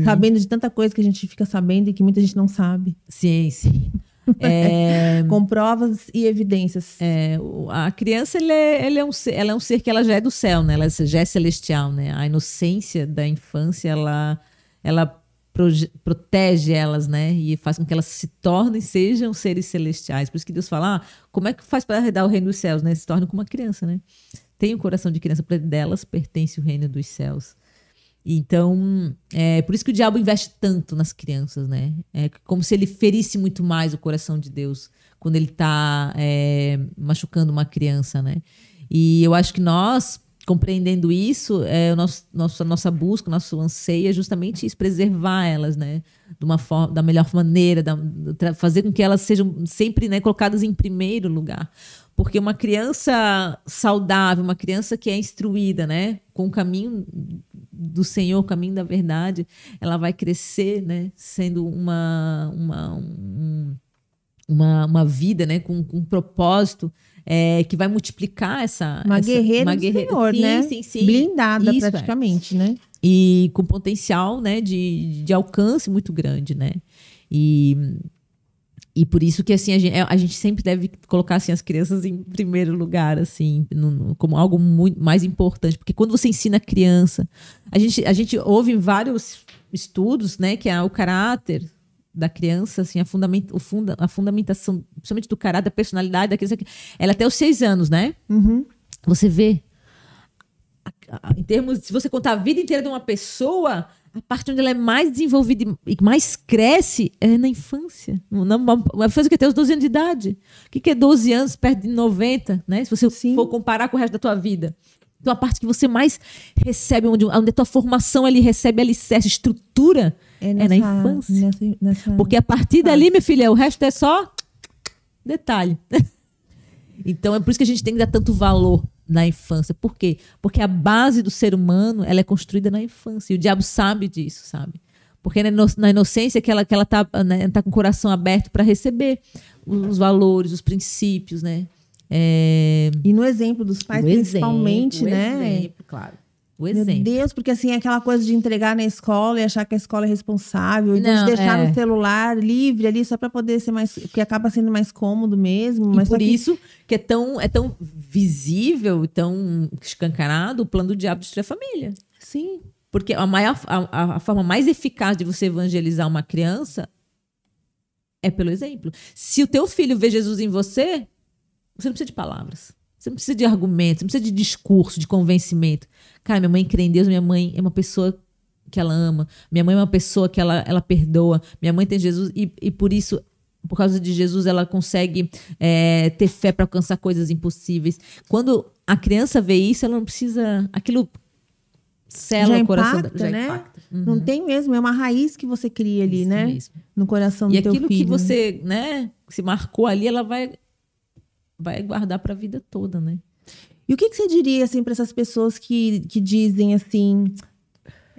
sabendo de tanta coisa que a gente fica sabendo e que muita gente não sabe, Sim, sim. É, *laughs* com provas e evidências. é, a criança, ele é, ele é um ser, ela é um ser que ela já é do céu, né? Ela já é celestial, né? A inocência da infância, ela, ela protege elas, né? E faz com que elas se tornem, sejam seres celestiais. Por isso que Deus fala, ah, como é que faz para herdar o reino dos céus, né? Se torna como uma criança, né? Tem o coração de criança, para delas pertence o reino dos céus. Então, é por isso que o diabo investe tanto nas crianças, né? É como se ele ferisse muito mais o coração de Deus quando ele está machucando uma criança, né? E eu acho que nós, compreendendo isso, é, o nosso, nosso, nossa busca, nosso anseio é justamente isso, preservar elas, né? De uma forma, da melhor maneira, da- fazer com que elas sejam sempre né, colocadas em primeiro lugar. Porque uma criança saudável, uma criança que é instruída, né, com o caminho do Senhor, o caminho da verdade, ela vai crescer, né, sendo uma uma, um- uma, uma vida, né, com, com um propósito é, que vai multiplicar essa Uma essa- guerreira uma do guerreira- Senhor, sim, né? Sim, sim. Blindada Isso, é. praticamente, né? E com potencial, né, de, de alcance muito grande, né? E e por isso que assim a gente, a gente sempre deve colocar assim as crianças em primeiro lugar assim no- como algo muito mais importante porque quando você ensina a criança a gente a gente ouve em vários estudos né que é o caráter da criança assim a, fundament, o funda, a fundamentação principalmente do caráter da personalidade da criança ela é até os seis anos né Uhum. você vê em termos se você contar a vida inteira de uma pessoa a parte onde ela é mais desenvolvida e mais cresce é na infância. Na- Uma infância que tem os 12 anos de idade. O que que é 12 anos perto de 90, né? Se você Sim. for comparar com o resto da tua vida. Então, a parte que você mais recebe, onde, onde a tua formação ele recebe alicerce, estrutura, é, na infância. nessa- nessa- Porque a partir dali, minha filha, o resto é só detalhe. *laughs* então é por isso que a gente tem que dar tanto valor na infância. Por quê? Porque a base do ser humano ela é construída na infância. E o diabo sabe disso, sabe? Porque na ino- na inocência que ela, que ela tá, né, tá com o coração aberto para receber os valores, os princípios, né? É, E no exemplo dos pais, o principalmente, exemplo, né? exemplo, claro. O Meu exemplo. Deus, porque assim, aquela coisa de entregar na escola e achar que a escola é responsável, e de Não, deixar é. no celular livre ali só para poder ser mais. Porque acaba sendo mais cômodo mesmo. E Mas só por que- isso que é tão, é tão visível, tão escancarado o plano do diabo de destruir a família. Sim. Porque a, maior, a, a- a forma mais eficaz de você evangelizar uma criança é pelo exemplo. Se o teu filho vê Jesus em você, você não precisa de palavras. Você não precisa de argumentos, não precisa de discurso, de convencimento. Cara, minha mãe crê em Deus, minha mãe é uma pessoa que ela ama. Minha mãe é uma pessoa que ela, ela perdoa. Minha mãe tem Jesus e, e por isso, por causa de Jesus, ela consegue é, ter fé para alcançar coisas impossíveis. Quando a criança vê isso, ela não precisa. Aquilo sela Já o coração impacta, dela. Já né? impacta. Uhum. Não tem mesmo, é uma raiz que você cria ali, Isso né? mesmo. No coração E do teu aquilo filho. que você, né, se marcou ali, ela vai vai guardar para a vida toda, né? E o que, que você diria, assim, para essas pessoas que, que dizem assim.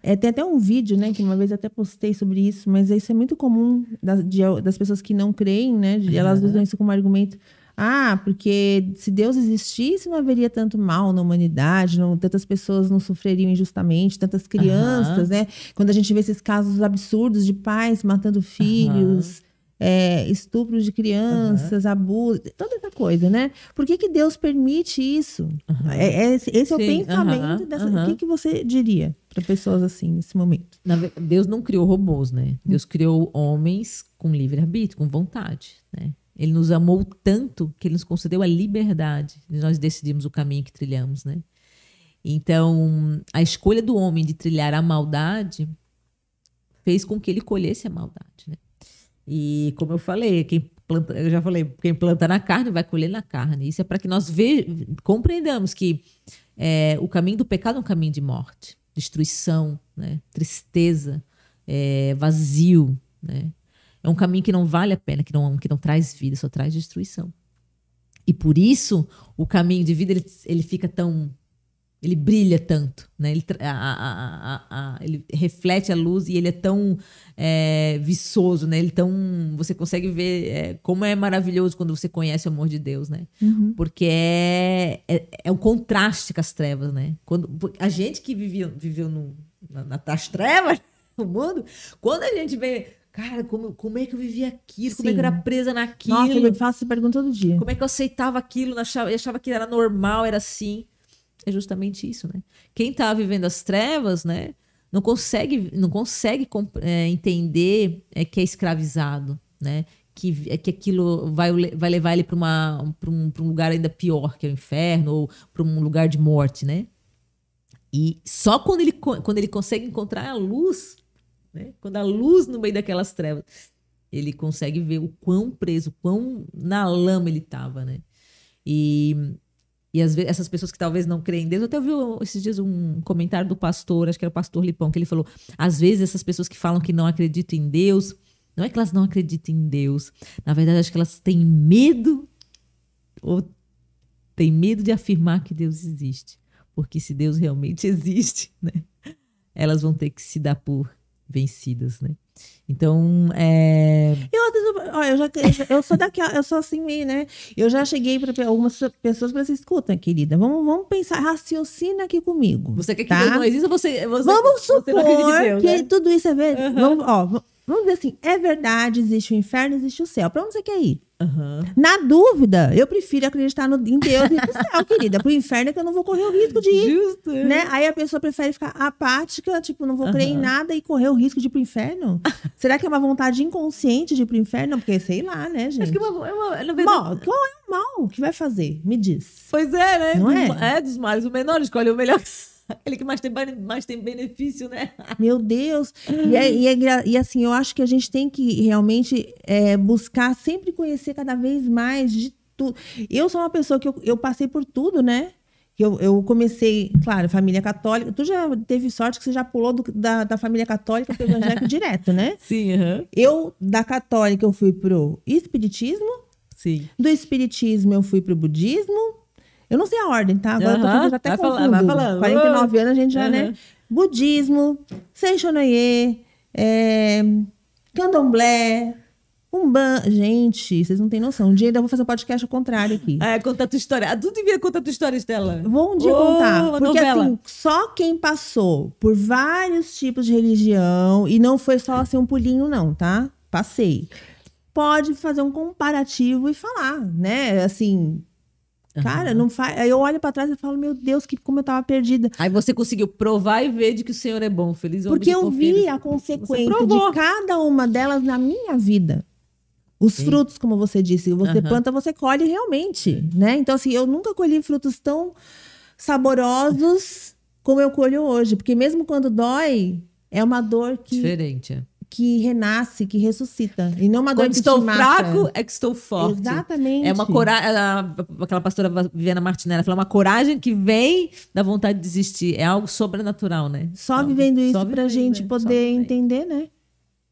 É, tem até um vídeo, né? Que uma vez até postei sobre isso, mas isso é muito comum das, de- das pessoas que não creem, né? de- Elas usam isso como argumento. Ah, porque se Deus existisse, não haveria tanto mal na humanidade, não, tantas pessoas não sofreriam injustamente, tantas crianças, né? Quando a gente vê esses casos absurdos de pais matando filhos, é, estupros de crianças, abuso, toda essa coisa, né? Por que, que Deus permite isso? É- é esse esse é o Sim, pensamento aham, dessa. O que, que você diria para pessoas assim nesse momento? Deus não criou robôs, né? Deus criou homens com livre-arbítrio, com vontade, né? Ele nos amou tanto que ele nos concedeu a liberdade de nós decidirmos o caminho que trilhamos, né? Então, a escolha do homem de trilhar a maldade fez com que ele colhesse a maldade, né? E como eu falei, quem planta, eu já falei, quem planta na carne vai colher na carne. Isso é para que nós ve, compreendamos que é, o caminho do pecado é um caminho de morte, destruição, né? tristeza, é, vazio, né? É um caminho que não vale a pena, que não, que não traz vida, só traz destruição. E por isso o caminho de vida ele, ele fica tão ele brilha tanto, né? Ele, a- a- a- ele reflete a luz e ele é tão é, viçoso, né? Ele tão você consegue ver é, como é maravilhoso quando você conhece o amor de Deus, né? Porque é, é, é um contraste com as trevas, né? Quando a gente que vivia, viveu no, na, na- nas trevas, *laughs* no mundo, quando a gente vê, cara, como, como é que eu vivia aquilo? Como é que eu Sim. era presa naquilo? Nossa, eu faço essa pergunta todo dia. Como é que eu aceitava aquilo? Achava, eu achava que era normal, era assim. É justamente isso, né? Quem tá vivendo as trevas, né? Não consegue, não consegue é, entender é, que é escravizado, né? Que, é que aquilo vai, vai levar ele para um, pra um lugar ainda pior, que é o inferno, ou para um lugar de morte, né? E só quando ele, quando ele consegue encontrar a luz, né? Quando a luz no meio daquelas trevas, ele consegue ver o quão preso, o quão na lama ele estava, né? E, e essas pessoas que talvez não creem em Deus, eu até ouvi esses dias um comentário do pastor, acho que era o pastor Lipão, que ele falou: às vezes essas pessoas que falam que não acreditam em Deus, não é que elas não acreditam em Deus, na verdade acho que elas têm medo ou têm medo de afirmar que Deus existe. Porque se Deus realmente *laughs* existe, né? Elas vão ter que se dar por vencidas, né? Então, é, Eu, ó, eu, já, eu sou daquela, eu sou assim meio, né? Eu já cheguei para algumas pessoas para assim, escuta, querida, vamos, vamos pensar, raciocina aqui comigo. Você quer que tá? Deus não exista você, você, Vamos você supor em Deus, que né? tudo isso é verdade. Vamos, ó, vamos dizer assim, é verdade, existe o inferno, existe o céu. Para onde você quer ir? Aham. Na dúvida, eu prefiro acreditar no, em Deus e no céu, *laughs* querida. Pro inferno é que eu não vou correr o risco de ir. Justo. Né? Aí a pessoa prefere ficar apática, tipo, não vou crer em nada e correr o risco de ir pro inferno? *laughs* Será que é uma vontade inconsciente de ir pro inferno? Porque sei lá, né, gente? Acho que é uma, é uma, Mal, qual é o mal que vai fazer? Me diz. Pois é, né? Não é? é dos males, o menor escolhe o melhor. *laughs* Aquele que mais tem, mais tem benefício, né? *laughs* Meu Deus. E, é- e é e assim, eu acho que a gente tem que realmente é, buscar sempre conhecer cada vez mais de tudo. Eu sou uma pessoa que eu, eu passei por tudo, né? Eu, eu comecei, claro, família católica. Tu já teve sorte que você já pulou do- da, da família católica para o evangélico *laughs* direto, né? Sim, aham. Eu, da católica, eu fui pro espiritismo. Sim. Do espiritismo, eu fui pro budismo. Eu não sei a ordem, tá? Agora eu tô falando, até vai confundo. falando, vai falando. 49 anos a gente já, né? Budismo, Seixonoye, é, candomblé, Um ban... Gente, vocês não têm noção. Um dia ainda vou fazer um podcast ao contrário aqui. É, conta a tua história. Tu devia contar a tua história, Estela. Vou um dia Ô, contar. Porque novela. assim, só quem passou por vários tipos de religião, e não foi só assim um pulinho, não, tá? Passei. Pode fazer um comparativo e falar, né? Assim, cara, não faz. Aí eu olho pra trás e falo, meu Deus, que como eu tava perdida. Aí você conseguiu provar e ver de que o Senhor é bom. Feliz homem Porque eu vi a consequência de cada uma delas na minha vida. Os Sim. frutos, como você disse, você Aham. planta, você colhe realmente, né? Então, assim, eu nunca colhi frutos tão saborosos como eu colho hoje. Porque mesmo quando dói, é uma dor que, Diferente. É. que renasce, que ressuscita. E não uma dor Quando que estou fraco, é que estou forte. Exatamente. É uma coragem. Aquela pastora Viviana Martinelli falou: uma coragem que vem da vontade de desistir. É algo sobrenatural, né? Só Algo- vivendo isso pra vivendo, gente? Só poder entender, né?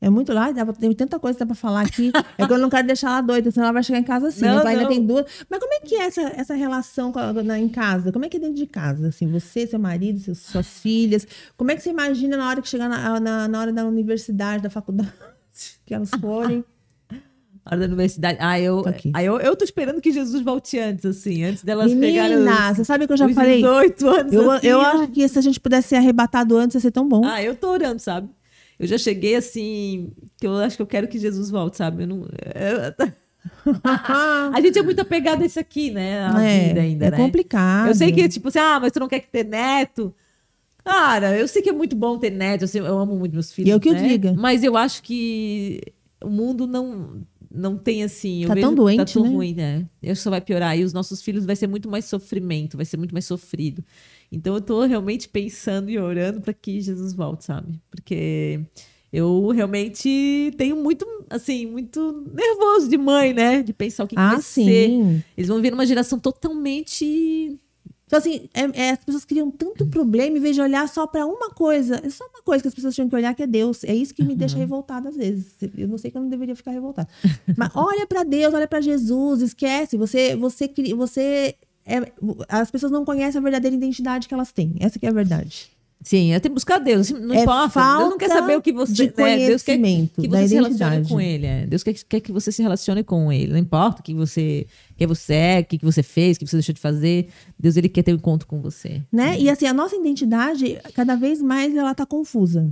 É muito lá, pra- tem tanta coisa que dá pra falar aqui. *laughs* É que eu não quero deixar ela doida, senão ela vai chegar em casa assim. Não, mas ainda tem duas. Mas como é que é essa, essa relação a- na- em casa? Como é que é dentro de casa? Assim, você, seu marido, seus- suas filhas. Como é que você imagina na hora que chegar na, na, na hora da universidade, da faculdade, *laughs* que elas forem? A *laughs* hora da universidade. Ah, eu, ah, eu, eu tô esperando que Jesus volte antes, assim, antes delas pegarem Menina, os, você sabe que eu já falei? 18 anos. Eu, assim, eu acho que se a gente pudesse ser arrebatado antes, ia ser tão bom. Ah, eu tô orando, sabe? Eu já cheguei assim, que eu acho que eu quero que Jesus volte, sabe? Eu não... eu- *laughs* A gente é muito apegado a isso aqui, né? A é, vida ainda, é né? complicado. Eu sei que, tipo assim, ah, mas tu não quer ter neto. Cara, eu sei que é muito bom ter neto, eu, sei- eu amo muito meus filhos. E é o que eu né? diga. Mas eu acho que o mundo não, não tem assim. eu Tá tão que doente, Tá tão né? ruim, né? Eu só vai piorar. E os nossos filhos vai ser muito mais sofrimento, vai ser muito mais sofrido. Então eu tô realmente pensando e orando para que Jesus volte, sabe? Porque eu realmente tenho muito, assim, muito nervoso de mãe, né? De pensar o que, que Ah, vai ser. sim. Eles vão vir numa geração totalmente Então, assim, é- é, as pessoas criam tanto problema em vez de olhar só pra uma coisa. É só uma coisa que as pessoas tinham que olhar, que é Deus. É isso que me deixa revoltada às vezes. Eu não sei que eu não deveria ficar revoltada. Mas olha pra Deus, olha pra Jesus, esquece. Você, você, você é- as pessoas não conhecem a verdadeira identidade que elas têm. Essa que é a verdade. Sim, tenho que buscar Deus. Não É importa. Deus não quer saber o que você. de né? Deus quer que você se relacione com Ele. é. Deus quer, quer que você se relacione com Ele. Não importa o que você, quem você é, o que você fez, o que você deixou de fazer. Deus ele quer ter um encontro com você. Né? E assim, a nossa identidade, cada vez mais, ela tá confusa.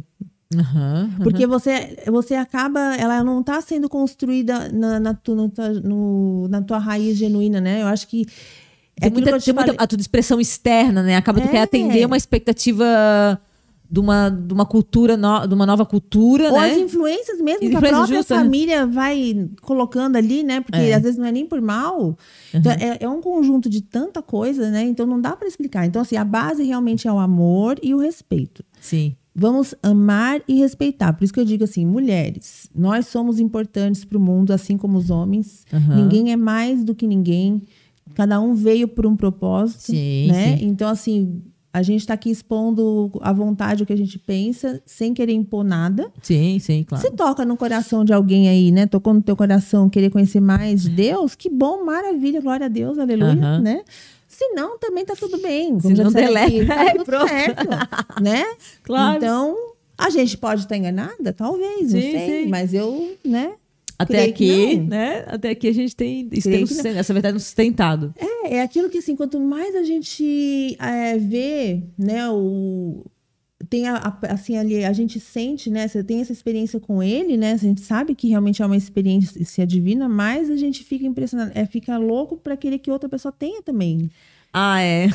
Aham, aham. Porque você, você acaba, ela não está sendo construída na, na, tu- no no- na tua raiz genuína, né? Eu acho que. É Tem muita, tem muita a expressão externa, né? Acaba tu É. quer atender uma expectativa de uma, de uma cultura, no- de uma nova cultura, Ou né? as influências mesmo que a própria justa, né? família vai colocando ali, né? Porque É. às vezes não é nem por mal. Então, é, é um conjunto de tanta coisa, né? Então não dá para explicar. Então, assim, a base realmente é o amor e o respeito. Sim. Vamos amar e respeitar. Por isso que eu digo assim, mulheres, nós somos importantes para o mundo, assim como os homens. Aham. Ninguém é mais do que ninguém. Cada um veio por um propósito, Sim, né? sim. Então assim, a gente está aqui expondo à vontade o que a gente pensa, sem querer impor nada. Sim, sim, claro. Se toca no coração de alguém aí, né? Tocou no teu coração querer conhecer mais de Deus, que bom, maravilha, glória a Deus, aleluia, Aham. né? Se não, também tá tudo bem. Se não, deleta. tá *laughs* É, tudo pronto. certo, né? Claro. Então, a gente pode estar enganada, talvez, não Sim, sei. sim. Mas eu, né? Até aqui, né? Até aqui a gente tem, isso essa verdade sustentado. É, é aquilo que, assim, quanto mais a gente é, vê, né, o... Tem a, a- assim ali, a gente sente, né? Você tem essa experiência com ele, né? A gente sabe que realmente é uma experiência divina, mas a gente fica impressionado, é, fica louco para querer que outra pessoa tenha também, Ah, é.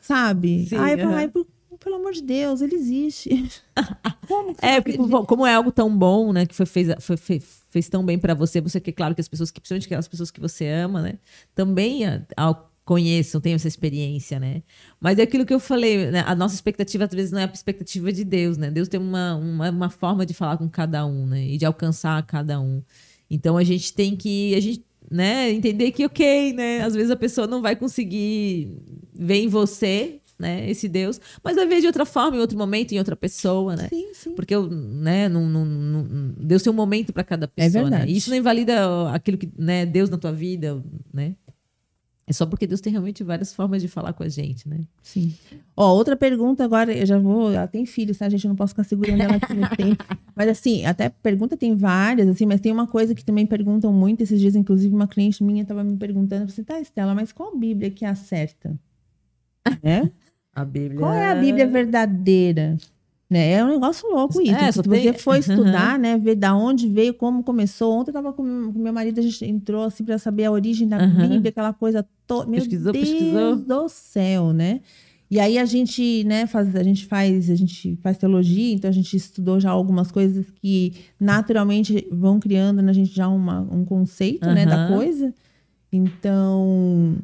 sabe? *laughs* Sim, Aí fala, aham. ai, por- pelo amor de Deus, ele existe. *laughs* Como É, porque como, é algo tão bom, né? Que foi, fez, foi, fe- fez tão bem pra você, você quer, claro, que as pessoas, que, principalmente aquelas pessoas que você ama, né? Também a, ao- conheçam, tenham essa experiência, né? Mas é aquilo que eu falei, né? A nossa expectativa, às vezes, não é a expectativa de Deus, né? Deus tem uma, uma, uma forma de falar com cada um, né? E de alcançar cada um. Então, a gente tem que... A gente, né? Entender que, ok, né? Às vezes a pessoa não vai conseguir ver em você, né? Esse Deus. Mas vai ver de outra forma, em outro momento, em outra pessoa, né? Sim, sim. Porque eu, né, não, não- não- Deus tem um momento para cada pessoa. É verdade. Né? E isso não invalida aquilo que, né, Deus na tua vida, né? É só porque Deus tem realmente várias formas de falar com a gente, né? Sim. Ó, outra pergunta agora, eu já vou. Ela tem filhos, tá? A gente não posso ficar segurando ela aqui no tempo. *laughs* Mas assim, até pergunta tem várias, assim, mas tem uma coisa que também perguntam muito esses dias, inclusive uma cliente minha estava me perguntando, assim, tá, Estela, mas qual Bíblia que é a certa? É? A Bíblia. Qual é a Bíblia verdadeira? Né? É um negócio louco isso. É, Se você tem- for *laughs* estudar, né, ver da onde veio, como começou. Ontem eu tava com meu marido, a gente entrou assim para saber a origem da Aham. Bíblia, aquela coisa toda. Meu Pesquisou, Deus pesquisou. do céu, né? E aí a gente, né, faz, a gente faz, a gente faz teologia, então a gente estudou já algumas coisas que naturalmente vão criando na gente já uma, um conceito, né, da coisa. Então,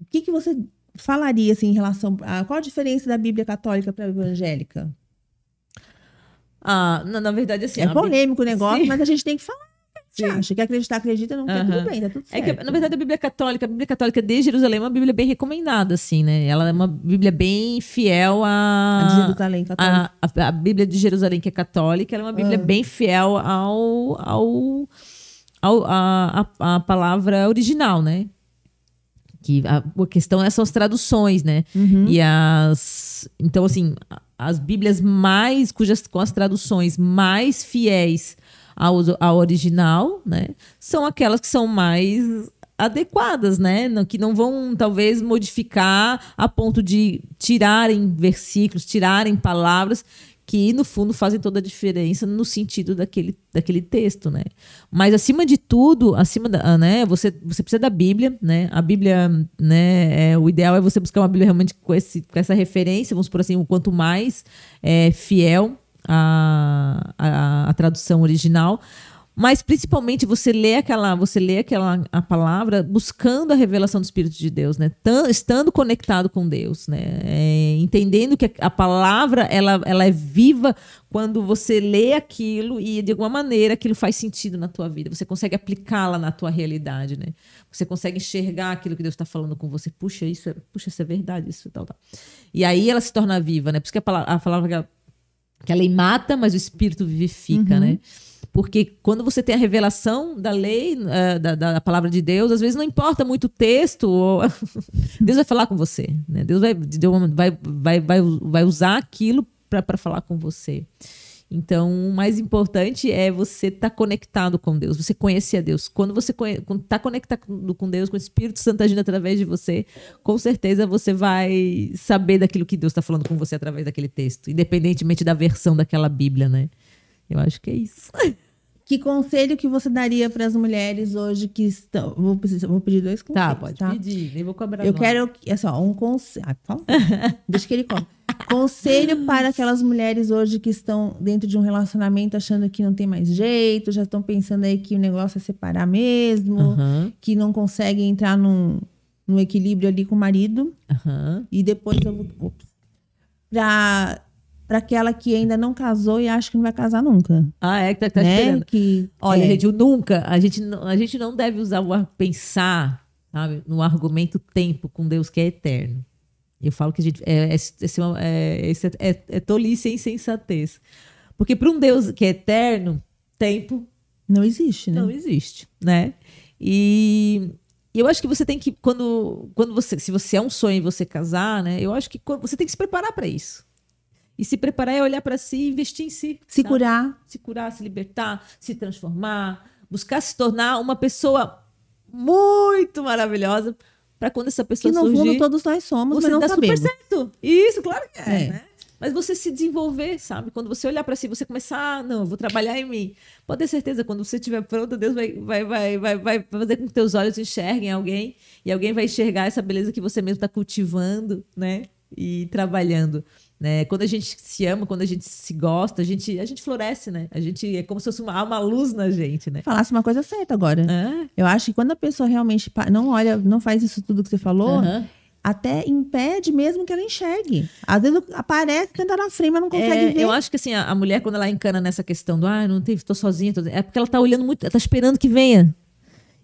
o que que você falaria assim em relação a qual a diferença da Bíblia católica para a evangélica? Ah, na, na verdade, assim. é polêmico o negócio, Sim. mas a gente tem que falar. Sim. acha que acreditar, acredita, não quer, Aham. tudo bem, tá tudo É certo. que, na verdade, a Bíblia Católica, a Bíblia Católica de Jerusalém é uma Bíblia bem recomendada, assim, né? Ela é uma Bíblia bem fiel a de a. Jerusalém católica. A, a, a Bíblia de Jerusalém, que é católica, ela é uma Bíblia Ah. bem fiel ao, ao, ao a, a, a palavra original, né? Que a, a questão é, são as traduções, né? Uhum. E as. Então, assim, as Bíblias mais. cujas com as traduções mais fiéis ao, ao original, né? São aquelas que são mais adequadas, né? Que não vão, talvez, modificar a ponto de tirarem versículos, tirarem palavras que, no fundo, fazem toda a diferença no sentido daquele, daquele texto, né? Mas, acima de tudo, acima da, né? Você, você precisa da Bíblia, né? A Bíblia, né? É, o ideal é você buscar uma Bíblia realmente com, esse, com essa referência, vamos por assim, o quanto mais é, fiel a, a tradução original. Mas principalmente você lê aquela, você lê aquela a palavra buscando a revelação do Espírito de Deus, né? Tan- estando conectado com Deus, né? É, entendendo que a, a palavra ela, ela é viva quando você lê aquilo e de alguma maneira aquilo faz sentido na tua vida. Você consegue aplicá-la na tua realidade, né? Você consegue enxergar aquilo que Deus está falando com você. Puxa, isso é, puxa, isso é verdade, isso tal, tal. E aí ela se torna viva, né? Por isso que a palavra, a palavra que ela- que a lei mata, mas o espírito vivifica, né? Porque quando você tem a revelação da lei, eh, da, da palavra de Deus, às vezes não importa muito o texto, ou- *laughs* Deus vai falar com você. Né? Deus vai, vai, vai, vai, vai usar aquilo para falar com você. Então, o mais importante é você estar conectado com Deus, você conhecer a Deus. Quando você está conectado com Deus, com o Espírito Santo agindo através de você, com certeza você vai saber daquilo que Deus está falando com você através daquele texto, independentemente da versão daquela Bíblia, né? Eu acho que é isso. *laughs* Que conselho que você daria para as mulheres hoje que estão. Vou, vou pedir dois conselhos. Tá, pode pedir, nem vou cobrar Eu nada. quero. É só, um conselho. Ah, favor. *laughs* Deixa que ele come. Conselho para aquelas mulheres hoje que estão dentro de um relacionamento achando que não tem mais jeito, já estão pensando aí que o negócio é separar mesmo, Aham, que não conseguem entrar num, num equilíbrio ali com o marido. aham. E depois eu vou. Ops. Pra, pra aquela que ainda não casou e acha que não vai casar nunca. Ah, é que tá, tá né? esperando. Que, Olha, é, gente, o nunca, a gente, não- a gente não deve usar o ar- pensar, sabe, no argumento tempo com Deus que é eterno. Eu falo que a gente é, é, é, é, é, é, é tolice e insensatez. Porque para um Deus que é eterno, tempo não existe, né? não existe, né? E eu acho que você tem que quando quando você se você é um sonho você casar, né? Eu acho que você tem que se preparar para isso. E se preparar é olhar para si e investir em si. Se sabe? curar. se curar, se libertar, se transformar, buscar se tornar uma pessoa muito maravilhosa para quando essa pessoa Que no surgir, fundo todos nós somos, você mas não dá sabemos. super certo. Isso, claro que é, É. né? Mas você se desenvolver, sabe? Quando você olhar para si, você começar, ah, não, eu vou trabalhar em mim. Pode ter certeza, quando você estiver pronto, Deus vai, vai, vai, vai, vai fazer com que teus olhos enxerguem alguém e alguém vai enxergar essa beleza que você mesmo está cultivando, né? E trabalhando. Né? Quando a gente se ama, quando a gente se gosta, a gente, a gente floresce, né? A gente é como se fosse uma, uma luz na gente, né? Falasse uma coisa certa agora. Ah, Eu acho que quando a pessoa realmente não olha, não faz isso tudo que você falou, até impede mesmo que ela enxergue. Às vezes aparece, tenta na frente, mas não consegue É, ver. eu acho que assim, a, a mulher, quando ela encana nessa questão do ah, não tem, tô sozinha, tô... é porque ela tá olhando muito, ela tá esperando que venha.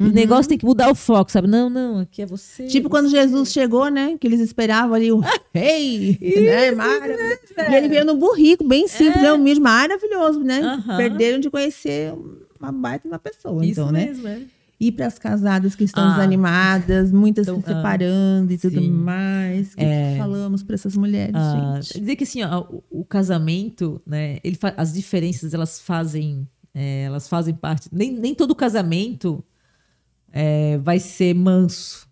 E O negócio tem que mudar o foco, sabe? Não, não, aqui é você. Tipo quando Jesus chegou, né? Que eles esperavam ali o *laughs* rei, né? Maravilhoso. E ele veio no burrico, bem simples, é. humilde, maravilhoso, né? Aham. Perderam de conhecer uma baita da pessoa, Isso então, né? mesmo, é. E para as casadas que estão Ah. desanimadas, muitas Então, se separando e tudo sim. mais. O que, que falamos para essas mulheres, Ah, gente? dizer que assim, ó, o, o casamento, né? Ele as diferenças elas fazem, é, elas fazem parte. Nem, nem todo casamento é, vai ser manso.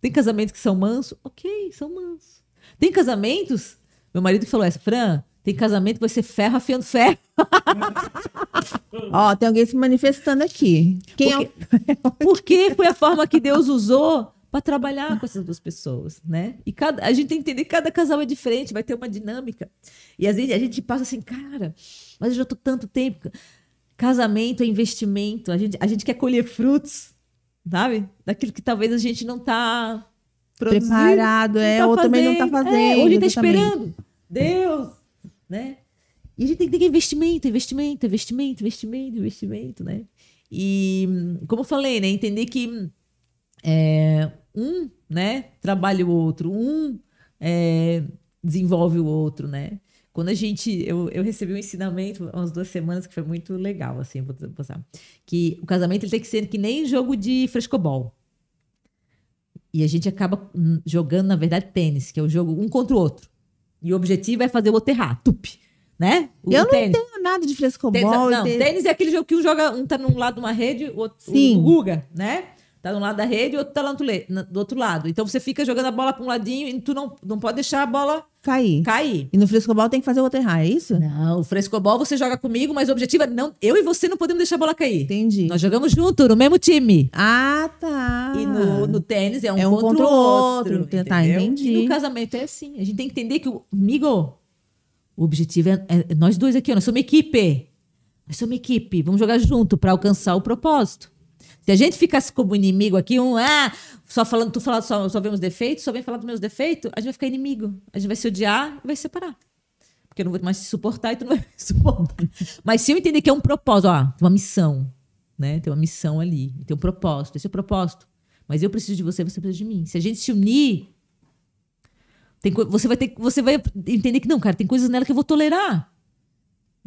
Tem casamentos que são mansos, ok, são mansos. Tem casamentos, meu marido que falou essa, Fran, tem casamento que vai ser ferro afiando ferro. *laughs* Ó, tem alguém se manifestando aqui. Quem é o... *laughs* Porque foi a forma que Deus usou para trabalhar com essas duas pessoas, né? E cada, a gente tem que entender que cada casal é diferente, vai ter uma dinâmica. E às vezes a gente passa assim, cara, mas eu já tô tanto tempo. Casamento é investimento, a gente, a gente quer colher frutos, sabe? Daquilo que talvez a gente não tá produzindo, Preparado, não é, tá ou também não tá fazendo. fazendo, É, ou a gente tá esperando. Deus, né? E a gente tem que ter investimento, investimento, investimento, investimento, investimento, né? E, como eu falei, né? Entender que é, um, né? Trabalha o outro, um é, desenvolve o outro, né? Quando a gente... Eu, eu recebi um ensinamento há umas duas semanas que foi muito legal, assim, vou passar. Que o casamento ele tem que ser que nem jogo de frescobol. E a gente acaba jogando, na verdade, tênis, que é o jogo um contra o outro. E o objetivo é fazer o outro errar, tup, né? O Eu não tênis. entendo nada de Tênis, frescobol. e não, ter- tênis é aquele jogo que um joga, um tá num lado de uma rede, o outro Sim. o, Guga, né? Tá num lado da rede e o outro tá lá do outro lado. Então você fica jogando a bola para um ladinho e tu não, não pode deixar a bola Cair. cair. E no frescobol tem que fazer o outro errar, é isso? Não, o frescobol você joga comigo, mas o objetivo é não, eu e você não podemos deixar a bola cair. Entendi. Nós jogamos junto, no mesmo time. Ah, tá. E no, no tênis é um, É um contra, contra o outro. outro. Tá, entendeu? entendi. E no casamento é assim. A gente tem que entender que, o amigo, o objetivo é, é nós dois aqui, ó, nós somos uma equipe. Nós somos uma equipe. Vamos jogar junto para alcançar o propósito. Se a gente ficasse como inimigo aqui, um, ah, só falando, tu falando, só, só vemos defeitos, só vem falar dos meus defeitos, a gente vai ficar inimigo. A gente vai se odiar e vai se separar. Porque eu não vou mais te suportar e tu não vai *laughs* me suportar. Mas se eu entender que é um propósito, ó, uma missão, né? Tem uma missão ali, tem um propósito, esse é o propósito. Mas eu preciso de você, você precisa de mim. Se a gente se unir, tem, você vai ter, você vai entender que não, cara, tem coisas nela que eu vou tolerar,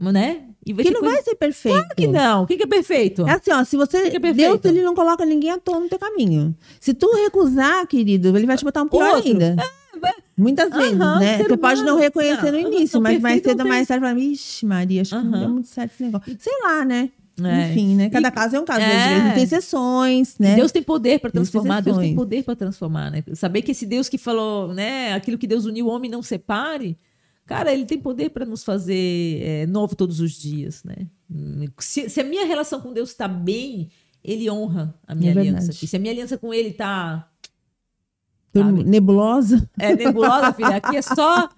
né? E Que não coisa- vai ser perfeito. Claro que não. O que, que é perfeito? É assim, ó, se você. Que é perfeito. Deus, ele não coloca ninguém à toa no teu caminho. Se tu recusar, querido, ele vai te botar um pior Outro. ainda. vai- Muitas vezes, Aham, né? Você pode não humano. reconhecer no Não, início, não, mas mais cedo ou mais tarde fala, ixi, Maria, acho que não deu muito certo esse negócio. Sei lá, né? É. Enfim, né? Cada E- caso é um caso. É. Vezes tem exceções, né? Deus tem poder para Deus tem transformar, Deus tem poder para transformar, né? Saber que esse Deus que falou, né, aquilo que Deus uniu, o homem não separe, cara, ele tem poder para nos fazer é, novo todos os dias, né? Hum, Se, se a minha relação com Deus está bem, ele honra a minha É aliança. E se a minha aliança com ele tá Tô sabe? nebulosa. é nebulosa, filha, aqui é só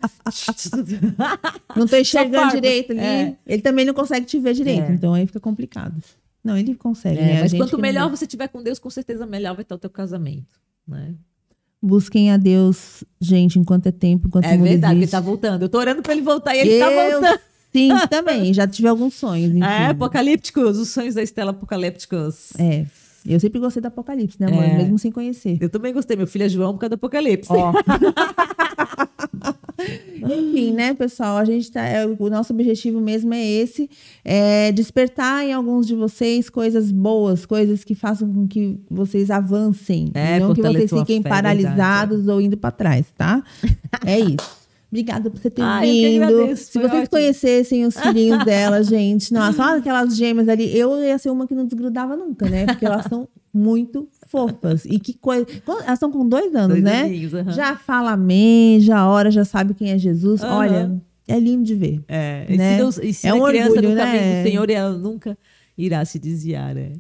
*laughs* Não tô enxergando direito ali. É. Ele também não consegue te ver direito, É. então aí fica complicado. Não, ele consegue, É, né? Mas quanto melhor você tiver com Deus, com certeza melhor vai estar o teu casamento, né? Busquem a Deus, gente, enquanto é tempo, enquanto É verdade, ele existe. tá voltando. Eu tô orando para ele voltar e ele tá Eu, voltando. Sim, *laughs* também. Já tive alguns sonhos. Enfim. É, apocalípticos, os sonhos da Estela apocalípticos. É. Eu sempre gostei do Apocalipse, né, amor? É. Mesmo sem conhecer. Eu também gostei, meu filho é João por causa do Apocalipse. Ó. *laughs* Enfim, né, pessoal? A gente tá. é, o nosso objetivo mesmo é esse: é despertar em alguns de vocês coisas boas, coisas que façam com que vocês avancem. É, e não que vocês fiquem fé, paralisados ou indo para trás, tá? *laughs* É isso. Obrigada por você ter que vindo. agradeço, Se vocês ótimo. conhecessem os filhinhos *laughs* dela, gente, nossa, olha aquelas gêmeas ali. Eu ia ser uma que não desgrudava nunca, né? Porque elas são muito fofas. E que coisa. Elas estão com dois anos, Dois né? aninhos, aham. Já fala amém, já ora, já sabe quem é Jesus. Aham. Olha, é lindo de ver. É, Né? ensina, ensina É um a criança orgulho, no né? caminho do Senhor e ela nunca irá se desviar, né?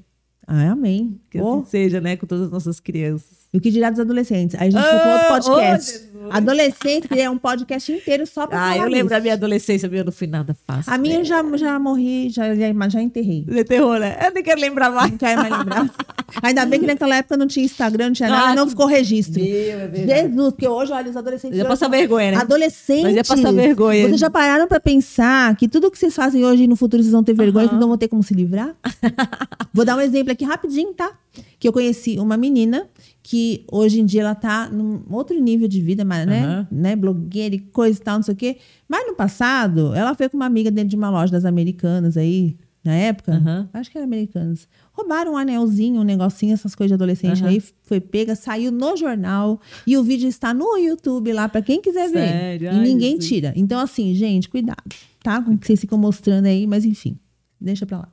Ah, amém. Que Oh, assim seja, né, com todas as nossas crianças. e o que dirá dos adolescentes? Aí a gente Ah, foi com outro oh, podcast. Jesus. Adolescente, que *laughs* é um podcast inteiro só pra Ah, eu lembro da disso. minha adolescência, minha no final da face. A minha eu já, já morri, já, já, já enterrei. Você terror, né? Eu nem quero lembrar mais. Não quero mais lembrar. *laughs* Ainda bem que naquela época não tinha Instagram, não tinha nada, Ah, não ficou registro. Meu, é verdade. Jesus, porque hoje, olha, os adolescentes. Já hoje passa vergonha, né? Adolescentes. Nós ia passar vergonha. Vocês já pararam pra pensar que tudo que vocês fazem hoje e no futuro vocês vão ter vergonha, vocês não vão ter como se livrar? *laughs* Vou dar um exemplo aqui rapidinho, tá? Que eu conheci uma menina que hoje em dia ela tá num outro nível de vida, mas, né? Aham. né? Blogueira e coisa e tal, não sei o quê. Mas no passado, ela foi com uma amiga dentro de uma loja das americanas aí. na época. Aham. Acho que era Americanas. Roubaram um anelzinho, um negocinho, essas coisas de adolescente Aham. aí. Foi pega, saiu no jornal. E o vídeo está no YouTube lá pra quem quiser ver. Sério? E Ai, ninguém tira. Então, assim, gente, cuidado, tá? Com o que vocês ficam mostrando aí, mas enfim, deixa pra lá.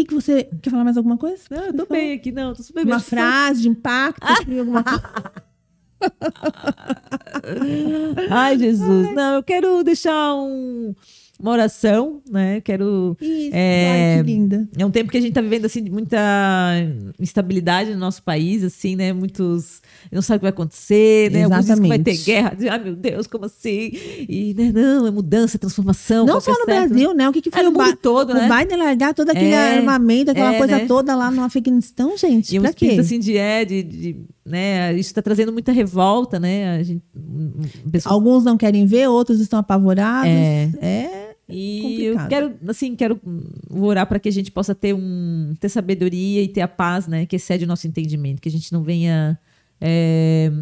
Que, que você. Quer falar mais alguma coisa? Não, eu tô bem aqui, não. Tô super bem. Uma frase de impacto? assim, alguma coisa? *laughs* Ai, Jesus. Não, eu quero deixar um- uma oração, né? Quero. Isso, É, ai, que linda. É um tempo que a gente tá vivendo, assim, muita instabilidade no nosso país, assim, né? Muitos. Não sabe o que vai acontecer, né? Alguns dizem que vai ter guerra. Dizem, Ai, meu Deus, como assim? E, né, não, é mudança, é transformação. Não que só é no certo? Brasil, né? O que, que foi É, o, mundo todo, né? o Biden largar todo aquele É, armamento, aquela é, coisa né? toda lá no Afeganistão, gente? E um pra quê? espírito assim de é, de, de- né? Isso está trazendo muita revolta, né? Gente, um- um- pessoas Alguns não querem ver, outros estão apavorados. É. É. E complicado. eu quero, assim, quero orar para que a gente possa ter um ter sabedoria e ter a paz, né, que excede o nosso entendimento, que a gente não venha é,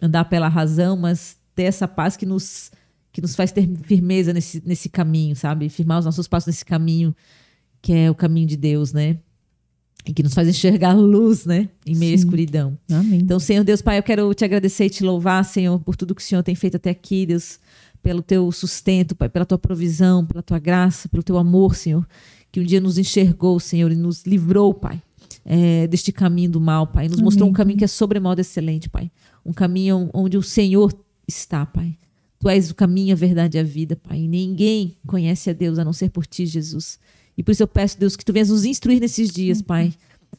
andar pela razão, mas ter essa paz que nos que nos faz ter firmeza nesse, nesse caminho, sabe? Firmar os nossos passos nesse caminho que é o caminho de Deus, né? E que nos faz enxergar luz, né? Em meio à Sim. escuridão. Amém. Então, Senhor Deus, Pai, eu quero te agradecer e te louvar, Senhor, por tudo que o Senhor tem feito até aqui, Deus, pelo teu sustento, Pai, pela tua provisão, pela tua graça, pelo teu amor, Senhor, que um dia nos enxergou, Senhor, e nos livrou, Pai, é, deste caminho do mal, Pai, nos mostrou um Amém. caminho que é sobremodo excelente, Pai, um caminho onde o Senhor está, Pai. Tu és o caminho, a verdade e a vida, Pai. Ninguém conhece a Deus a não ser por ti, Jesus. E por isso eu peço, Deus, que tu venhas nos instruir nesses dias, Pai.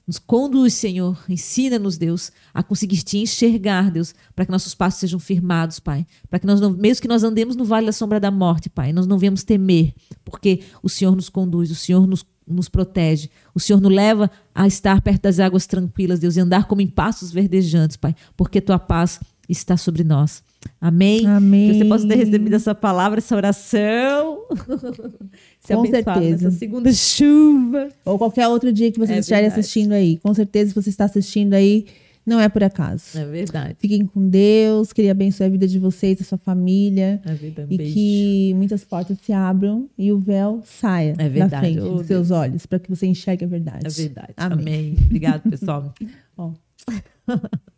Nos conduz, Senhor. Ensina-nos, Deus, a conseguir te enxergar, Deus, para que nossos passos sejam firmados, Pai. Para que nós, não, mesmo que nós andemos no vale da sombra da morte, Pai, nós não venhamos temer, porque o Senhor nos conduz, o Senhor nos, nos protege, o Senhor nos leva a estar perto das águas tranquilas, Deus, e andar como em passos verdejantes, Pai, porque tua paz está sobre nós. Amém? Amém. Que você possa ter recebido essa palavra, essa oração. *laughs* Se Com certeza. segunda chuva. Ou qualquer outro dia que vocês É estiverem assistindo aí. Com certeza, se você está assistindo aí, não é por acaso. É verdade. Fiquem com Deus, que Ele abençoe a vida de vocês, da sua família. É verdade. Um e beijo. que muitas portas se abram e o véu saia É da verdade. frente Oh, dos seus olhos, para que você enxergue a verdade. É verdade. Amém. Amém. Obrigado, pessoal. *laughs* Ó. *laughs*